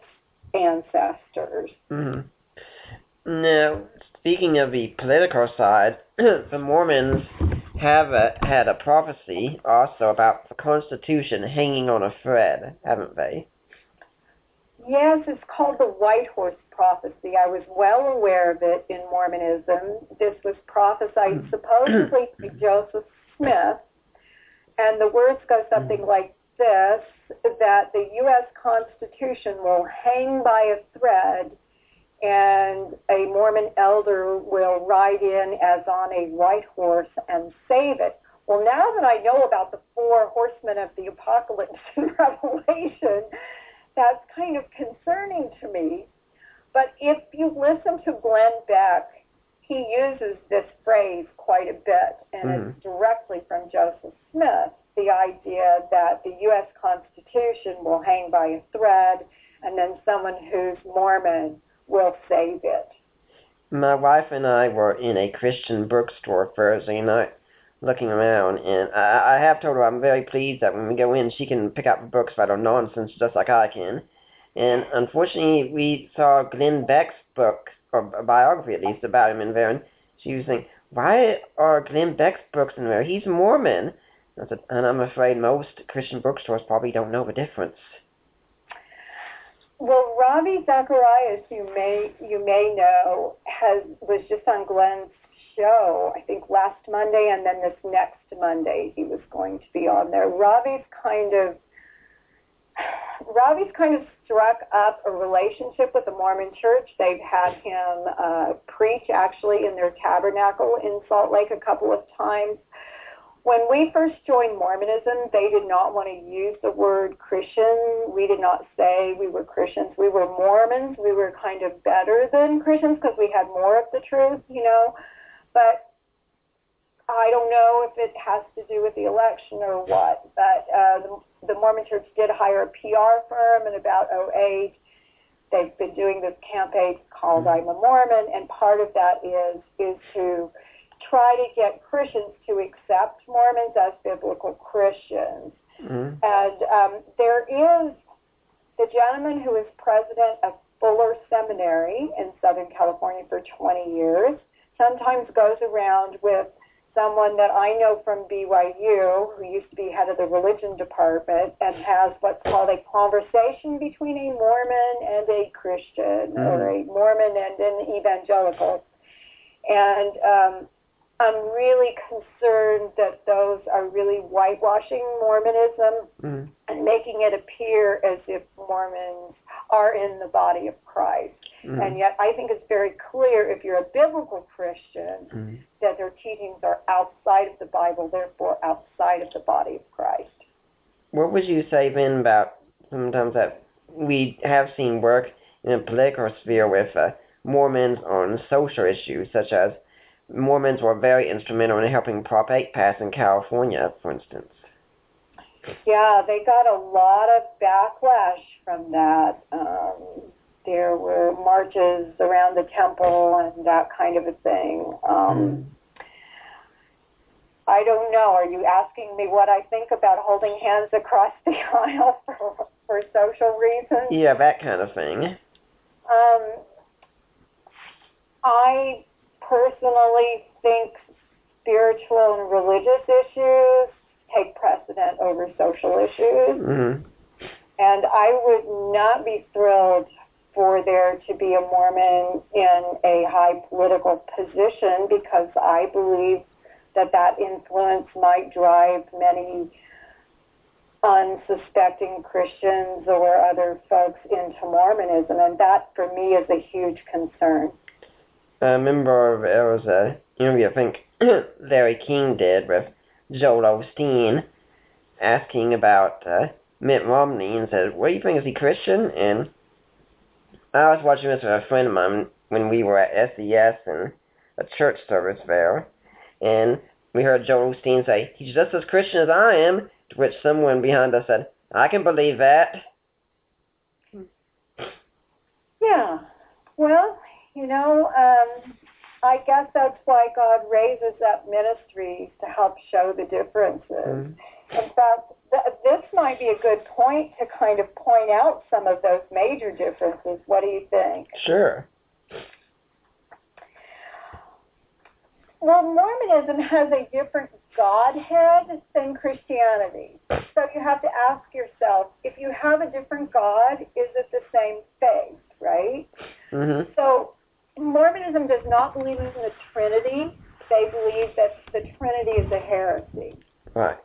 ancestors. hmm Now, speaking of the political side, the Mormons have a, had a prophecy also about the Constitution hanging on a thread, haven't they? Yes, it's called the White Horse Prophecy. I was well aware of it in Mormonism. This was prophesied supposedly by Joseph Smith, and the words go hmm. something like this that the U.S. Constitution will hang by a thread, and a Mormon elder will ride in as on a white horse and save it. Well, now that I know about the four horsemen of the apocalypse in Revelation, that's kind of concerning to me. But if you listen to Glenn Beck, he uses this phrase quite a bit, and it's mm-hmm. directly from Joseph Smith the idea that the U.S. Constitution will hang by a thread, and then someone who's Mormon will save it. My wife and I were in a Christian bookstore Thursday night looking around, and I, I have told her I'm very pleased that when we go in, she can pick out books that are nonsense just like I can. And unfortunately, we saw Glenn Beck's book, or a biography at least, about him in and she was saying, why are Glenn Beck's books in there? He's Mormon. That's a, and I'm afraid most Christian bookstores probably don't know the difference. Well, Ravi Zacharias, you may you may know, has was just on Glenn's show. I think last Monday, and then this next Monday he was going to be on there. Ravi's kind of Ravi's kind of struck up a relationship with the Mormon Church. They've had him uh, preach actually in their tabernacle in Salt Lake a couple of times. When we first joined Mormonism, they did not want to use the word Christian. We did not say we were Christians. We were Mormons. We were kind of better than Christians because we had more of the truth, you know. But I don't know if it has to do with the election or what. But uh, the, the Mormon Church did hire a PR firm in about 08. They've been doing this campaign called I'm a Mormon, and part of that is is to try to get Christians to accept Mormons as biblical Christians. Mm-hmm. And um, there is the gentleman who is president of Fuller Seminary in Southern California for 20 years, sometimes goes around with someone that I know from BYU who used to be head of the religion department and has what's called a conversation between a Mormon and a Christian Mm. or a Mormon and an evangelical. And um, I'm really concerned that those are really whitewashing Mormonism Mm-hmm. and making it appear as if Mormons are in the body of Christ. Mm-hmm. And yet, I think it's very clear if you're a biblical Christian Mm-hmm. that their teachings are outside of the Bible, therefore outside of the body of Christ. What would you say then about sometimes that we have seen work in the political sphere with uh, Mormons on social issues, such as Mormons were very instrumental in helping Prop 8 pass in California, for instance. Yeah, they got a lot of backlash from that. Um, there were marches around the temple and that kind of a thing. Um, I don't know. Are you asking me what I think about holding hands across the aisle for, for social reasons? Yeah, that kind of thing. Um, I personally think spiritual and religious issues take precedent over social issues. Mm-hmm. And I would not be thrilled for there to be a Mormon in a high political position because I believe that that influence might drive many unsuspecting Christians or other folks into Mormonism. And that, for me, is a huge concern. I remember there was a interview I think Larry King did with Joel Osteen asking about uh, Mitt Romney and said, What do you think? Is he Christian? And I was watching this with a friend of mine when we were at SES and a church service there. And we heard Joel Osteen say, He's just as Christian as I am. To which someone behind us said, I can believe that. Yeah. Well, you know, um, I guess that's why God raises up ministries to help show the differences. Mm. In fact, th- this might be a good point to kind of point out some of those major differences. What do you think? Sure. Well, Mormonism has a different Godhead than Christianity. So you have to ask yourself if you have a different God, is it the same faith, right? Mm-hmm. So Mormonism does not believe in the Trinity. They believe that the Trinity is a heresy. Right.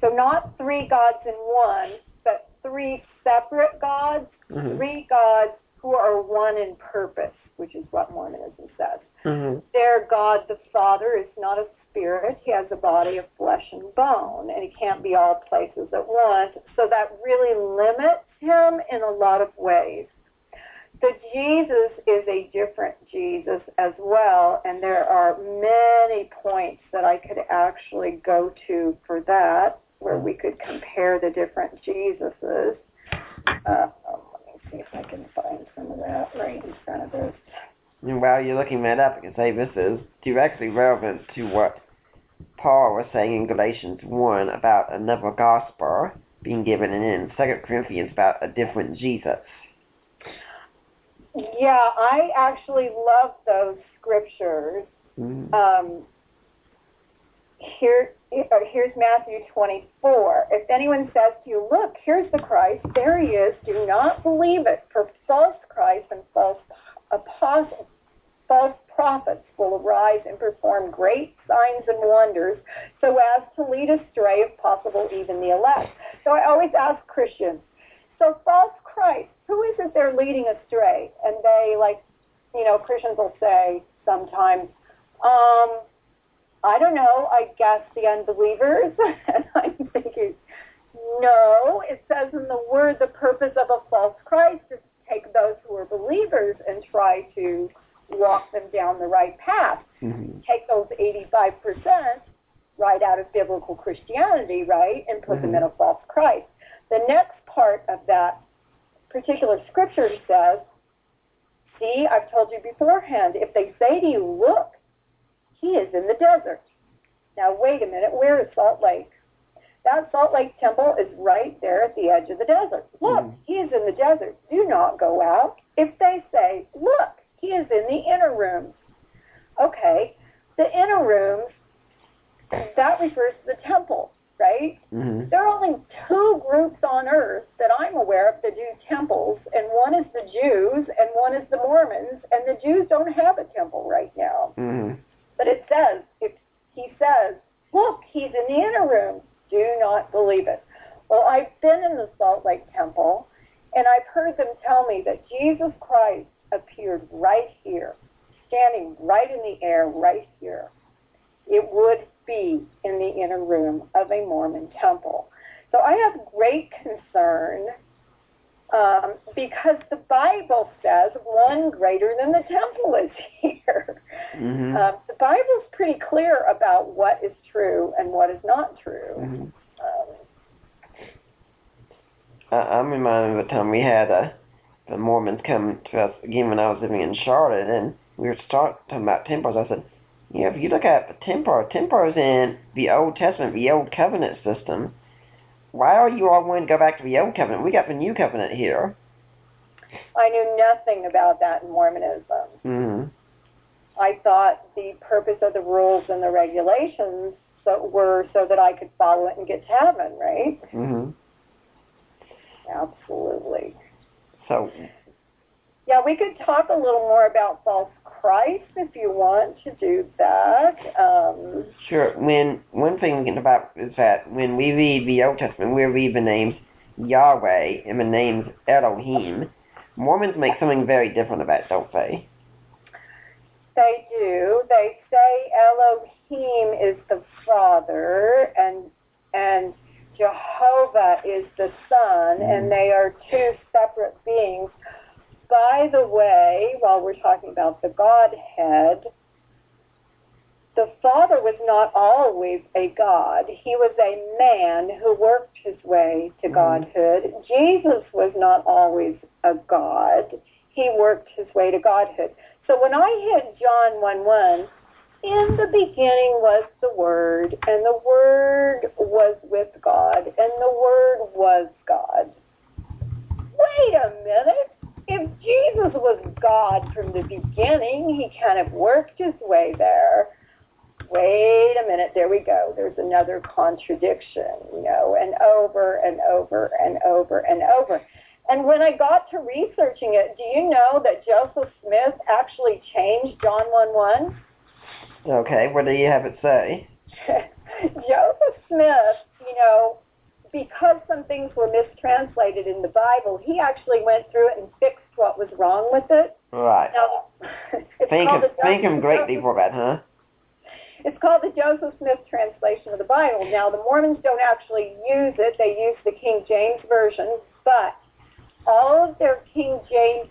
So not three gods in one, but three separate gods, Mm-hmm. three gods who are one in purpose, which is what Mormonism says. Mm-hmm. Their God the Father is not a spirit. He has a body of flesh and bone, and he can't be all places at once. So that really limits him in a lot of ways. The Jesus is a different Jesus as well, and there are many points that I could actually go to for that, where we could compare the different Jesuses. Uh, let me see if I can find some of that right in front of us. And while you're looking that up, I can say this is directly relevant to what Paul was saying in Galatians 1 about another gospel being given, and in 2 Corinthians about a different Jesus. Yeah, I actually love those scriptures. Mm. Um, here, uh, here's Matthew 24. If anyone says to you, Look, here's the Christ, there he is, do not believe it, for false Christ and false apostles, false prophets will arise and perform great signs and wonders so as to lead astray, if possible, even the elect. So I always ask Christians, so false Christ, who is it they're leading astray? And they, like, you know, Christians will say sometimes, um, I don't know, I guess the unbelievers. and I'm thinking, no, it says in the word the purpose of a false Christ is to take those who are believers and try to walk them down the right path. Mm-hmm. Take those 85% right out of biblical Christianity, right, and put them in a false Christ. The next part of that particular scripture says, see, I've told you beforehand, if they say to you, look, he is in the desert. Now, wait a minute, where is Salt Lake? That Salt Lake temple is right there at the edge of the desert. Look, Mhm. he is in the desert. Do not go out. If they say, look, he is in the inner rooms. Okay, the inner rooms, that refers to the temple, right? Mm-hmm. There are only two groups on earth that I'm aware of that do temples, and one is the Jews and one is the Mormons, and the Jews don't have a temple right now. Mm-hmm. But it says, if he says, look, he's in the inner room, do not believe it. Well, I've been in the Salt Lake Temple, and I've heard them tell me that Jesus Christ appeared right here, standing right in the air right here. It would be in the inner room of a Mormon temple. So I have great concern um, because the Bible says one greater than the temple is here. Mm-hmm. Um, the Bible's pretty clear about what is true and what is not true. mm-hmm. Um, I, I'm reminded of the time we had uh, the Mormons come to us again when I was living in Charlotte, and we were start talking about temples. I said, yeah, if you look at the temple, temples in the Old Testament, the Old Covenant system, why are you all wanting to go back to the Old Covenant? We got the New Covenant here. I knew nothing about that in Mormonism. Mm-hmm. I thought the purpose of the rules and the regulations so, were so that I could follow it and get to heaven, right? Mm-hmm. Absolutely. So, Yeah, we could talk a little more about false Christ if you want to do that. Um, sure. When one thing about is that when we read the Old Testament, we read the names Yahweh and the names Elohim. Mormons make something very different about it, don't they? They do. They say Elohim is the Father and and Jehovah is the Son, and they are two separate beings. By the way, while we're talking about the Godhead, the Father was not always a God. He was a man who worked his way to Mhm. Godhood. Jesus was not always a God. He worked his way to Godhood. So when I hit John 1 1, in the beginning was the Word, and the Word was with God, and the Word was God. Wait a minute. If Jesus was God from the beginning, he kind of worked his way there. Wait a minute, there we go. There's another contradiction, you know, and over and over and over and over. And when I got to researching it, do you know that Joseph Smith actually changed John 1 1? Okay, what do you have it say? Joseph Smith, you know, because some things were mistranslated in the Bible, he actually went through it and fixed what was wrong with it. Right. Now, it's Thank called him, the thank him Joseph- greatly for that, huh? It's called the Joseph Smith translation of the Bible. Now, the Mormons don't actually use it; they use the King James version. But all of their King James,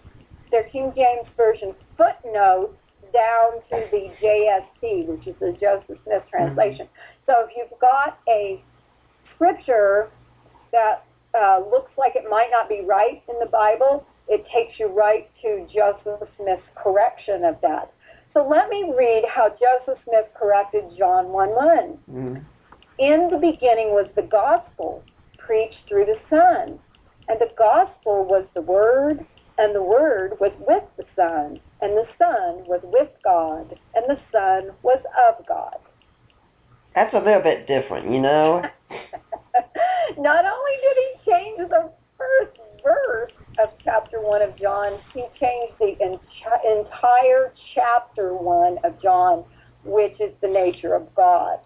their King James version footnotes down to the JST, which is the Joseph Smith translation. Mm-hmm. So if you've got a scripture that uh, looks like it might not be right in the Bible, it takes you right to Joseph Smith's correction of that. So let me read how Joseph Smith corrected John 1 1. Mm. In the beginning was the gospel preached through the Son, and the gospel was the Word, and the Word was with the Son, and the Son was with God, and the Son was of God. That's a little bit different, you know? Not only did he change the first verse of chapter 1 of John, he changed the enti- entire chapter 1 of John, which is the nature of God.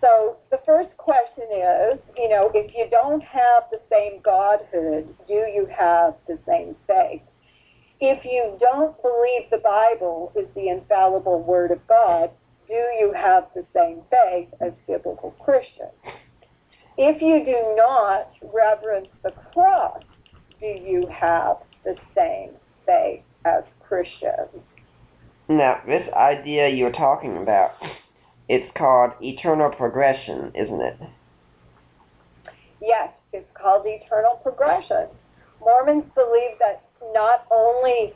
So the first question is, you know, if you don't have the same godhood, do you have the same faith? If you don't believe the Bible is the infallible word of God, do you have the same faith as biblical Christians? If you do not reverence the cross, do you have the same faith as Christians? Now, this idea you're talking about, it's called eternal progression, isn't it? Yes, it's called eternal progression. Mormons believe that not only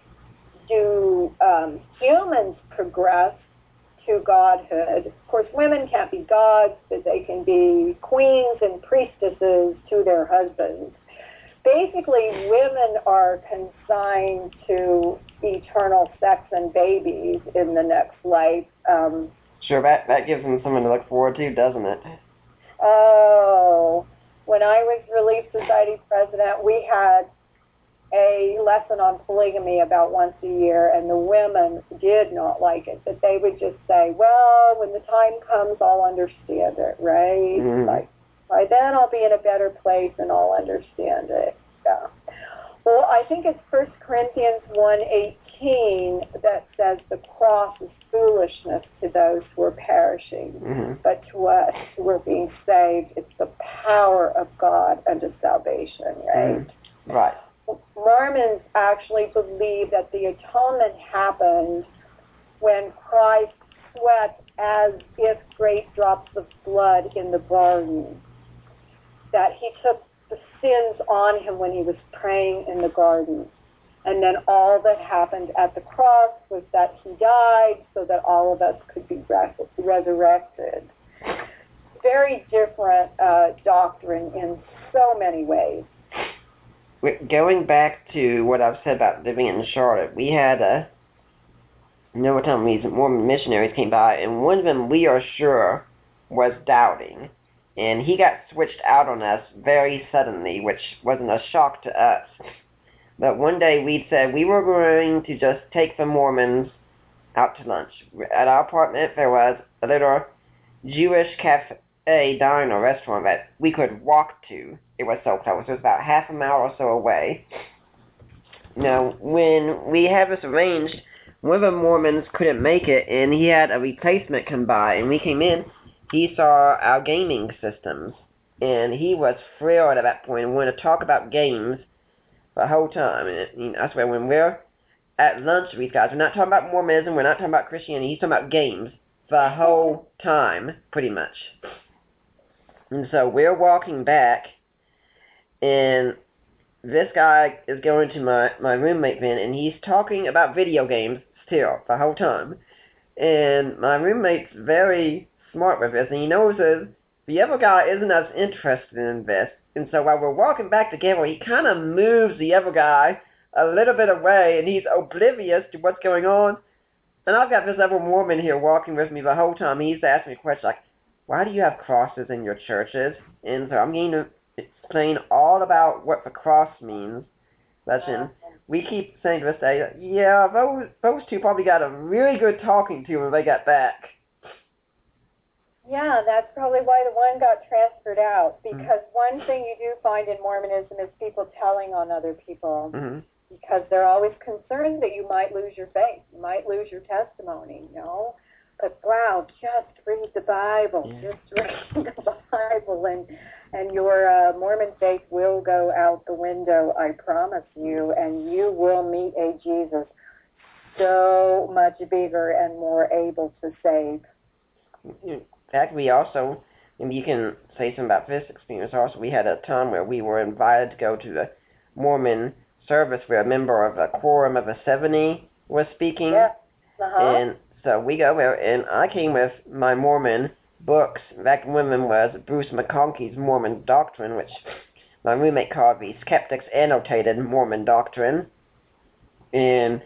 do um, humans progress to godhood, of course, women can't be gods, but they can be queens and priestesses to their husbands. Basically, women are consigned to eternal sex and babies in the next life. Um, Sure, that, that gives them something to look forward to, doesn't it? Oh, when I was Relief Society president, we had a lesson on polygamy about once a year, and the women did not like it. But they would just say, "Well, when the time comes, I'll understand it." Right? Mhm. Like by then, I'll be in a better place and I'll understand it. Yeah. Well, I think it's First Corinthians one eighteen that says the cross is foolishness to those who are perishing hmm but to us who are being saved, it's the power of God unto salvation, right? Right. Mormons actually believe that the atonement happened when Christ sweat as if great drops of blood in the garden. That he took the sins on him when he was praying in the garden. And then all that happened at the cross was that he died so that all of us could be res- resurrected. Very different uh, doctrine in so many ways. Going back to what I've said about living in Charlotte, we had a you know what time these Mormon missionaries came by, and one of them we are sure was doubting, and he got switched out on us very suddenly, which wasn't a shock to us. But one day we said we were going to just take the Mormons out to lunch. At our apartment there was a little Jewish cafe diner restaurant that we could walk to. It was so close. It was about half a mile or so away. Now, when we had this arranged, one of the Mormons couldn't make it, and he had a replacement come by, and we came in. He saw our gaming systems, and he was thrilled at that point. point and wanted to talk about games the whole time. And you know, I swear, when we're at lunch with these guys, we're not talking about Mormonism, we're not talking about Christianity, he's talking about games the whole time, pretty much. And so we're walking back, and this guy is going to my, my roommate then, and he's talking about video games still the whole time. And my roommate's very smart with this, and he knows that the other guy isn't as interested in this. And so while we're walking back together, he kind of moves the other guy a little bit away, and he's oblivious to what's going on. And I've got this other Mormon here walking with me the whole time. He's asking me questions like, why do you have crosses in your churches? And so I'm going to explain all about what the cross means. Lesson. We keep saying to this day, yeah, those those two probably got a really good talking to when they got back. Yeah, that's probably why the one got transferred out. Because one thing you do find in Mormonism is people telling on other people hmm because they're always concerned that you might lose your faith, you might lose your testimony, you know. But wow, just read the Bible, Yeah. just read the Bible, and and your uh, Mormon faith will go out the window. I promise you, and you will meet a Jesus so much bigger and more able to save. In fact, we also, and you can say something about this experience also, we had a time where we were invited to go to the Mormon service where a member of a quorum of the 70 was speaking. Yeah. Uh-huh. And so we go there, and I came with my Mormon books. Back of them was Bruce McConkie's Mormon Doctrine, which my roommate called the Skeptics Annotated Mormon Doctrine. And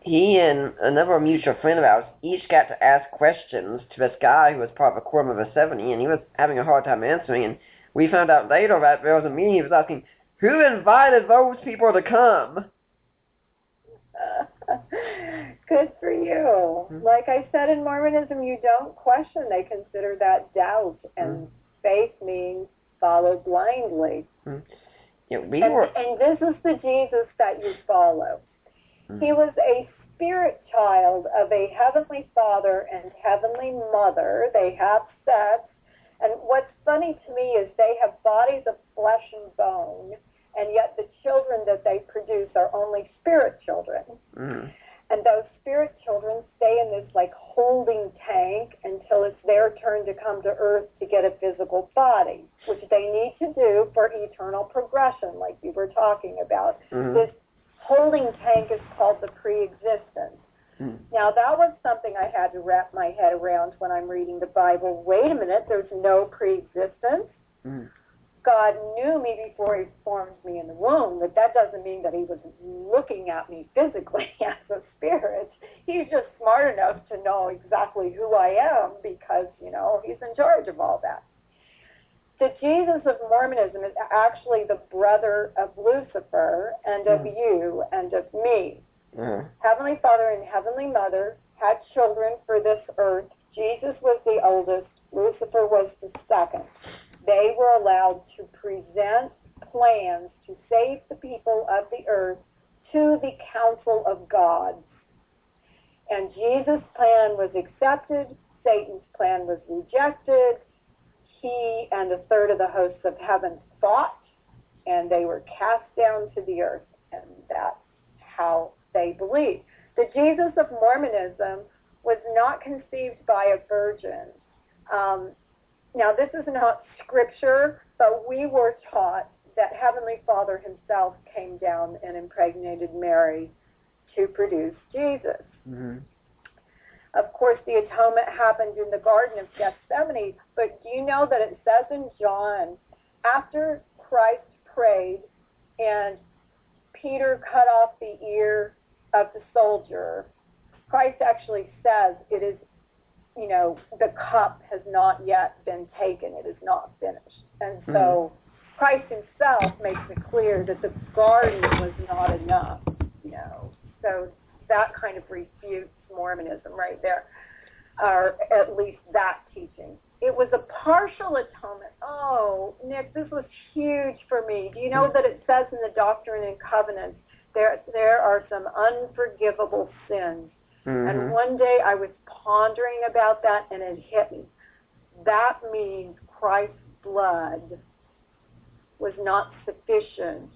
he and another mutual friend of ours each got to ask questions to this guy who was part of a quorum of the 70, and he was having a hard time answering. And we found out later that there was a meeting. He was asking, "Who invited those people to come?" Good for you. Mm-hmm. Like I said in Mormonism, you don't question. They consider that doubt, and mm-hmm. faith means follow blindly. Mm-hmm. Yeah, we and, were... and this is the Jesus that you follow. Mm-hmm. He was a spirit child of a heavenly father and heavenly mother. They have sex. And what's funny to me is they have bodies of flesh and bone, and yet the children that they produce are only spirit children. Mm-hmm. And those spirit children stay in this like holding tank until it's their turn to come to earth to get a physical body, which they need to do for eternal progression, like you were talking about. Mm-hmm. This holding tank is called the pre-existence. Mm. Now that was something I had to wrap my head around when I'm reading the Bible. Wait a minute, there's no pre-existence. Mm. God knew me before he formed me in the womb, but that doesn't mean that he was looking at me physically as a spirit. He's just smart enough to know exactly who I am because, you know, he's in charge of all that. The Jesus of Mormonism is actually the brother of Lucifer and of mm. you and of me. Mm. Heavenly Father and Heavenly Mother had children for this earth. Jesus was the oldest. Lucifer was the second. They were allowed to present plans to save the people of the earth to the council of gods. And Jesus' plan was accepted, Satan's plan was rejected, he and a third of the hosts of heaven fought, and they were cast down to the earth. And that's how they believe. The Jesus of Mormonism was not conceived by a virgin. Um, now, this is not scripture, but we were taught that Heavenly Father himself came down and impregnated Mary to produce Jesus. Mm-hmm. Of course, the atonement happened in the Garden of Gethsemane, but do you know that it says in John, after Christ prayed and Peter cut off the ear of the soldier, Christ actually says it is, you know, the cup has not yet been taken, it is not finished. And so mm-hmm. Christ himself makes it clear that the garden was not enough, you know. So that kind of refutes Mormonism right there, or at least that teaching. It was a partial atonement. Oh, Nick, this was huge for me. Do you know that it says in the Doctrine and Covenants there there are some unforgivable sins? Mm-hmm. And one day I was pondering about that, and it hit me. That means Christ's blood was not sufficient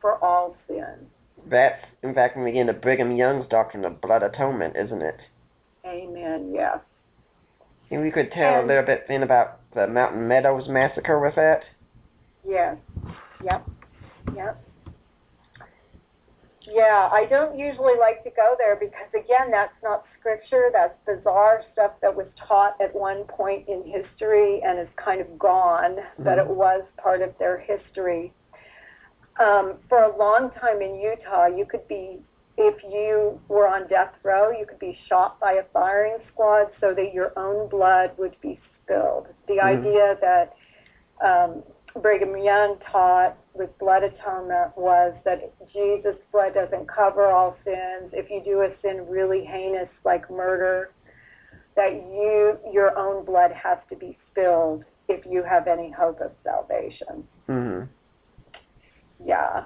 for all sin. That's, in fact, when we get into Brigham Young's doctrine of blood atonement, isn't it? Amen, yes. And we could tell and, a little bit then about the Mountain Meadows massacre with that? Yes. Yep. Yep. Yeah, I don't usually like to go there because, again, that's not scripture. That's bizarre stuff that was taught at one point in history and is kind of gone, mm-hmm. but it was part of their history um, for a long time in Utah, you could be, if you were on death row, you could be shot by a firing squad so that your own blood would be spilled. The mm-hmm. idea that um, Brigham Young taught with blood atonement was that Jesus' blood doesn't cover all sins. If you do a sin really heinous like murder, that you your own blood has to be spilled if you have any hope of salvation. Mm-hmm. Yeah.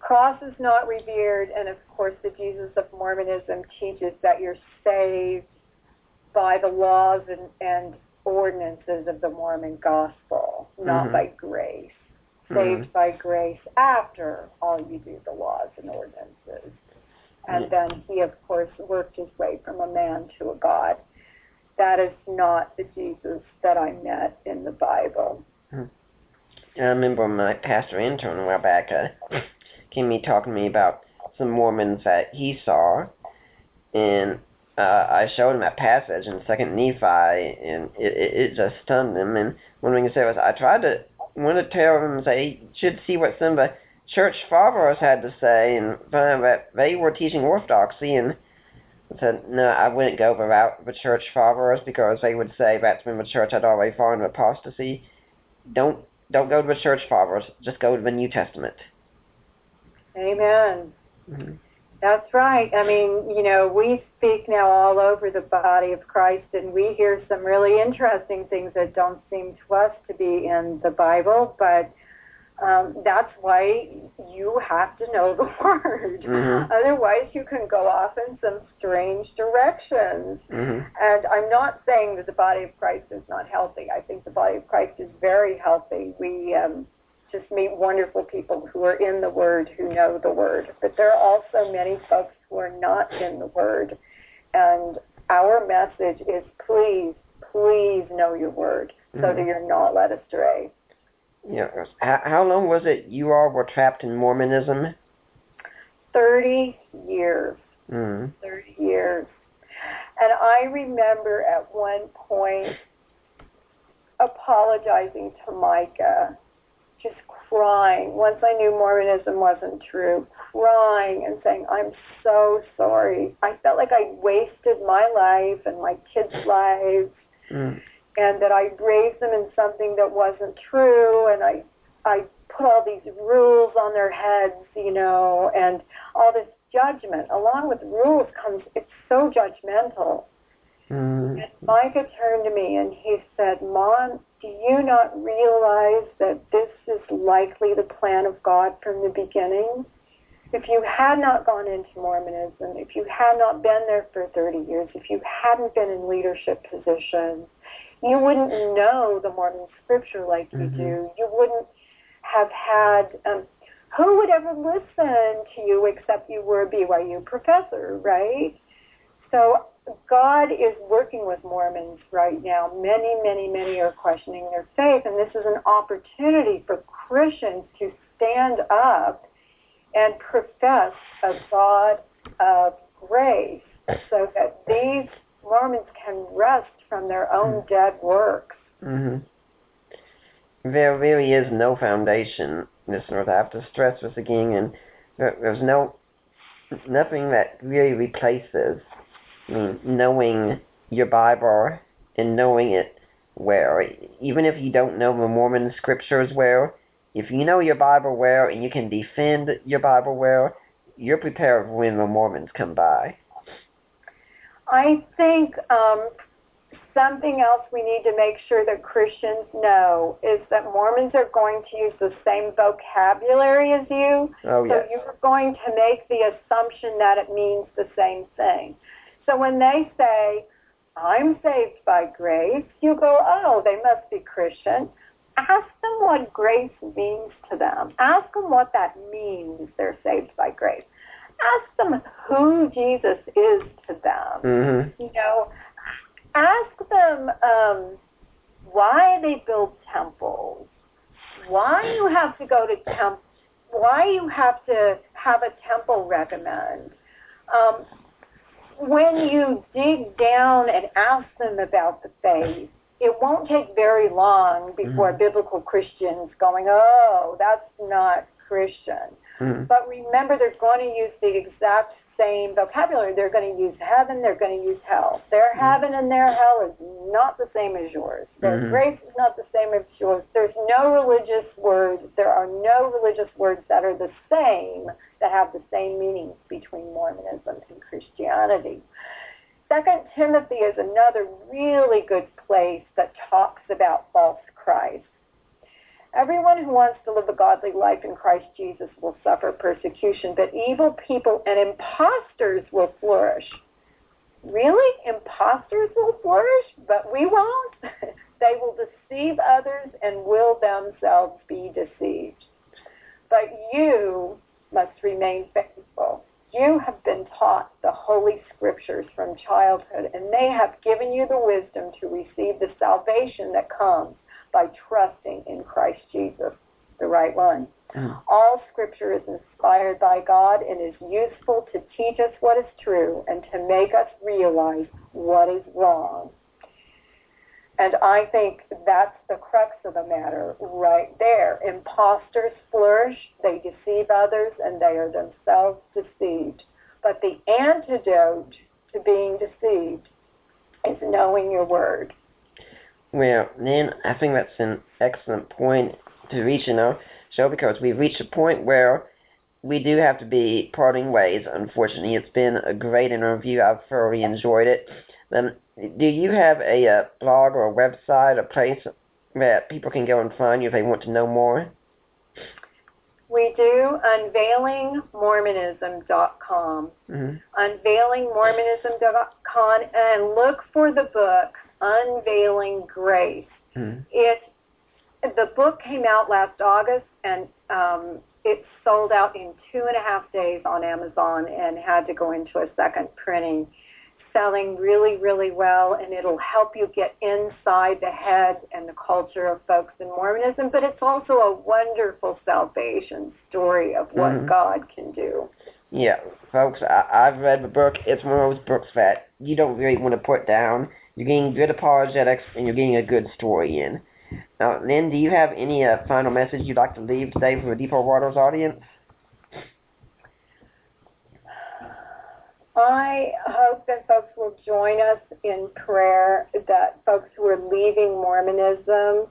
Cross is not revered, and of course, the Jesus of Mormonism teaches that you're saved by the laws and, and ordinances of the Mormon gospel, not mm-hmm. by grace. Mm-hmm. Saved by grace after all you do the laws and ordinances. And then he, of course, worked his way from a man to a God. That is not the Jesus that I met in the Bible. Mm-hmm. I remember my pastor intern a while back uh, came me talking to me about some Mormons that he saw, and uh, I showed him that passage in Second Nephi, and it, it, it just stunned him. And one thing he said was, I tried to want to tell him, say, he should see what some of the church fathers had to say, and that they were teaching orthodoxy, and said, no, I wouldn't go route the church fathers because they would say that's when the church had already fallen into apostasy. Don't don't go to the church fathers. Just go to the New Testament. Amen. Mm-hmm. That's right. I mean, you know, we speak now all over the body of Christ, and we hear some really interesting things that don't seem to us to be in the Bible, but um, that's why you have to know the word. Mm-hmm. Otherwise, you can go off in some strange directions. Mm-hmm. And I'm not saying that the body of Christ is not healthy. I think the body of Christ is very healthy. We um, just meet wonderful people who are in the Word, who know the Word. But there are also many folks who are not in the Word. And our message is please, please know your Word mm-hmm. so that you're not led astray. Yeah. How, how long was it you all were trapped in Mormonism? 30 years. Mm. 30 years. And I remember at one point apologizing to Micah crying once I knew Mormonism wasn't true, crying and saying, I'm so sorry. I felt like I wasted my life and my kids' lives mm. and that I raised them in something that wasn't true and I I put all these rules on their heads, you know, and all this judgment. Along with rules comes it's so judgmental. Mm. And Micah turned to me and he said, Mom, do you not realize that this is likely the plan of God from the beginning? If you had not gone into Mormonism, if you had not been there for 30 years, if you hadn't been in leadership positions, you wouldn't know the Mormon scripture like you mm-hmm. do. You wouldn't have had, um, who would ever listen to you except you were a BYU professor, right? So God is working with Mormons right now. Many, many, many are questioning their faith, and this is an opportunity for Christians to stand up and profess a God of grace so that these Mormons can rest from their own mm-hmm. dead works. Mm-hmm. There really is no foundation, listeners. I have to stress this again, and there's no nothing that really replaces mean, knowing your Bible and knowing it well, even if you don't know the Mormon scriptures well, if you know your Bible well and you can defend your Bible well, you're prepared when the Mormons come by. I think um, something else we need to make sure that Christians know is that Mormons are going to use the same vocabulary as you. Oh, yes. So you're going to make the assumption that it means the same thing. So when they say, I'm saved by grace, you go, oh, they must be Christian. Ask them what grace means to them. Ask them what that means they're saved by grace. Ask them who Jesus is to them. Mm-hmm. You know, ask them um, why they build temples, why you have to go to temp, why you have to have a temple recommend. Um, when you dig down and ask them about the faith, it won't take very long before mm-hmm. biblical Christians going, oh, that's not Christian. Mm-hmm. But remember, they're going to use the exact same vocabulary. They're going to use heaven, they're going to use hell. Their mm-hmm. heaven and their hell is not the same as yours. Their mm-hmm. grace is not the same as yours. There's no religious words, there are no religious words that are the same, that have the same meanings between Mormonism and Christianity. Second Timothy is another really good place that talks about false Christ. Everyone who wants to live a godly life in Christ Jesus will suffer persecution, but evil people and impostors will flourish. Really? Impostors will flourish, but we won't? they will deceive others and will themselves be deceived. But you must remain faithful. You have been taught the Holy Scriptures from childhood, and they have given you the wisdom to receive the salvation that comes by trusting in Christ Jesus, the right one. Oh. All scripture is inspired by God and is useful to teach us what is true and to make us realize what is wrong. And I think that's the crux of the matter right there. Imposters flourish, they deceive others, and they are themselves deceived. But the antidote to being deceived is knowing your word. Well, then I think that's an excellent point to reach in our show because we've reached a point where we do have to be parting ways. Unfortunately, it's been a great interview. I've thoroughly enjoyed it. Um, do you have a, a blog or a website, a place that people can go and find you if they want to know more? We do unveilingmormonism.com. Mm-hmm. Unveilingmormonism.com and look for the book Unveiling Grace. Mm-hmm. It the book came out last August and um, it sold out in two and a half days on Amazon and had to go into a second printing. Selling really, really well, and it'll help you get inside the head and the culture of folks in Mormonism. But it's also a wonderful salvation story of what mm-hmm. God can do. Yeah, folks, I, I've read the book. It's one of those books that you don't really want to put down. You're getting good apologetics, and you're getting a good story in. Now, Lynn, do you have any uh, final message you'd like to leave today for the Deeper Waters audience? I hope that folks will join us in prayer, that folks who are leaving Mormonism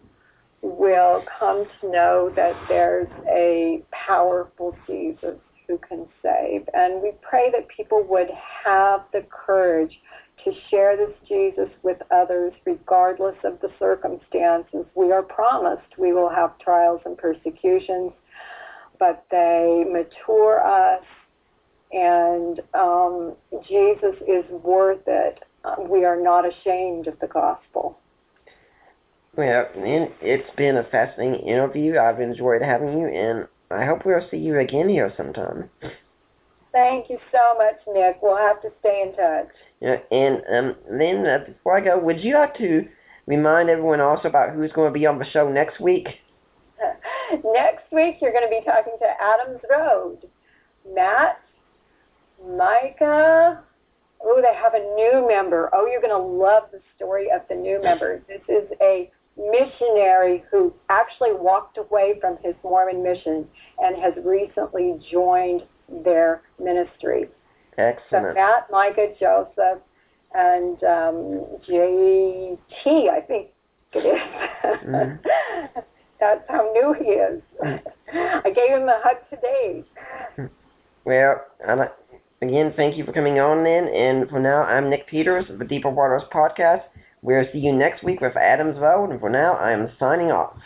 will come to know that there's a powerful Jesus who can save. And we pray that people would have the courage to share this Jesus with others regardless of the circumstances. We are promised we will have trials and persecutions, but they mature us, and um, Jesus is worth it. we are not ashamed of the gospel. Well, it's been a fascinating interview. I've enjoyed having you, and I hope we'll see you again here sometime. Thank you so much, Nick. We'll have to stay in touch. Yeah, and um, then uh, before I go, would you like to remind everyone also about who's going to be on the show next week? next week, you're going to be talking to Adams Road. Matt, Micah. Oh, they have a new member. Oh, you're going to love the story of the new member. This is a missionary who actually walked away from his Mormon mission and has recently joined their ministry. Excellent. So Matt, Micah, Joseph, and um, JT, I think it is. Mm. That's how new he is. Mm. I gave him a hug today. Well, again, thank you for coming on then. And for now, I'm Nick Peters of the Deeper Waters Podcast. We'll see you next week with Adams Road. And for now, I am signing off.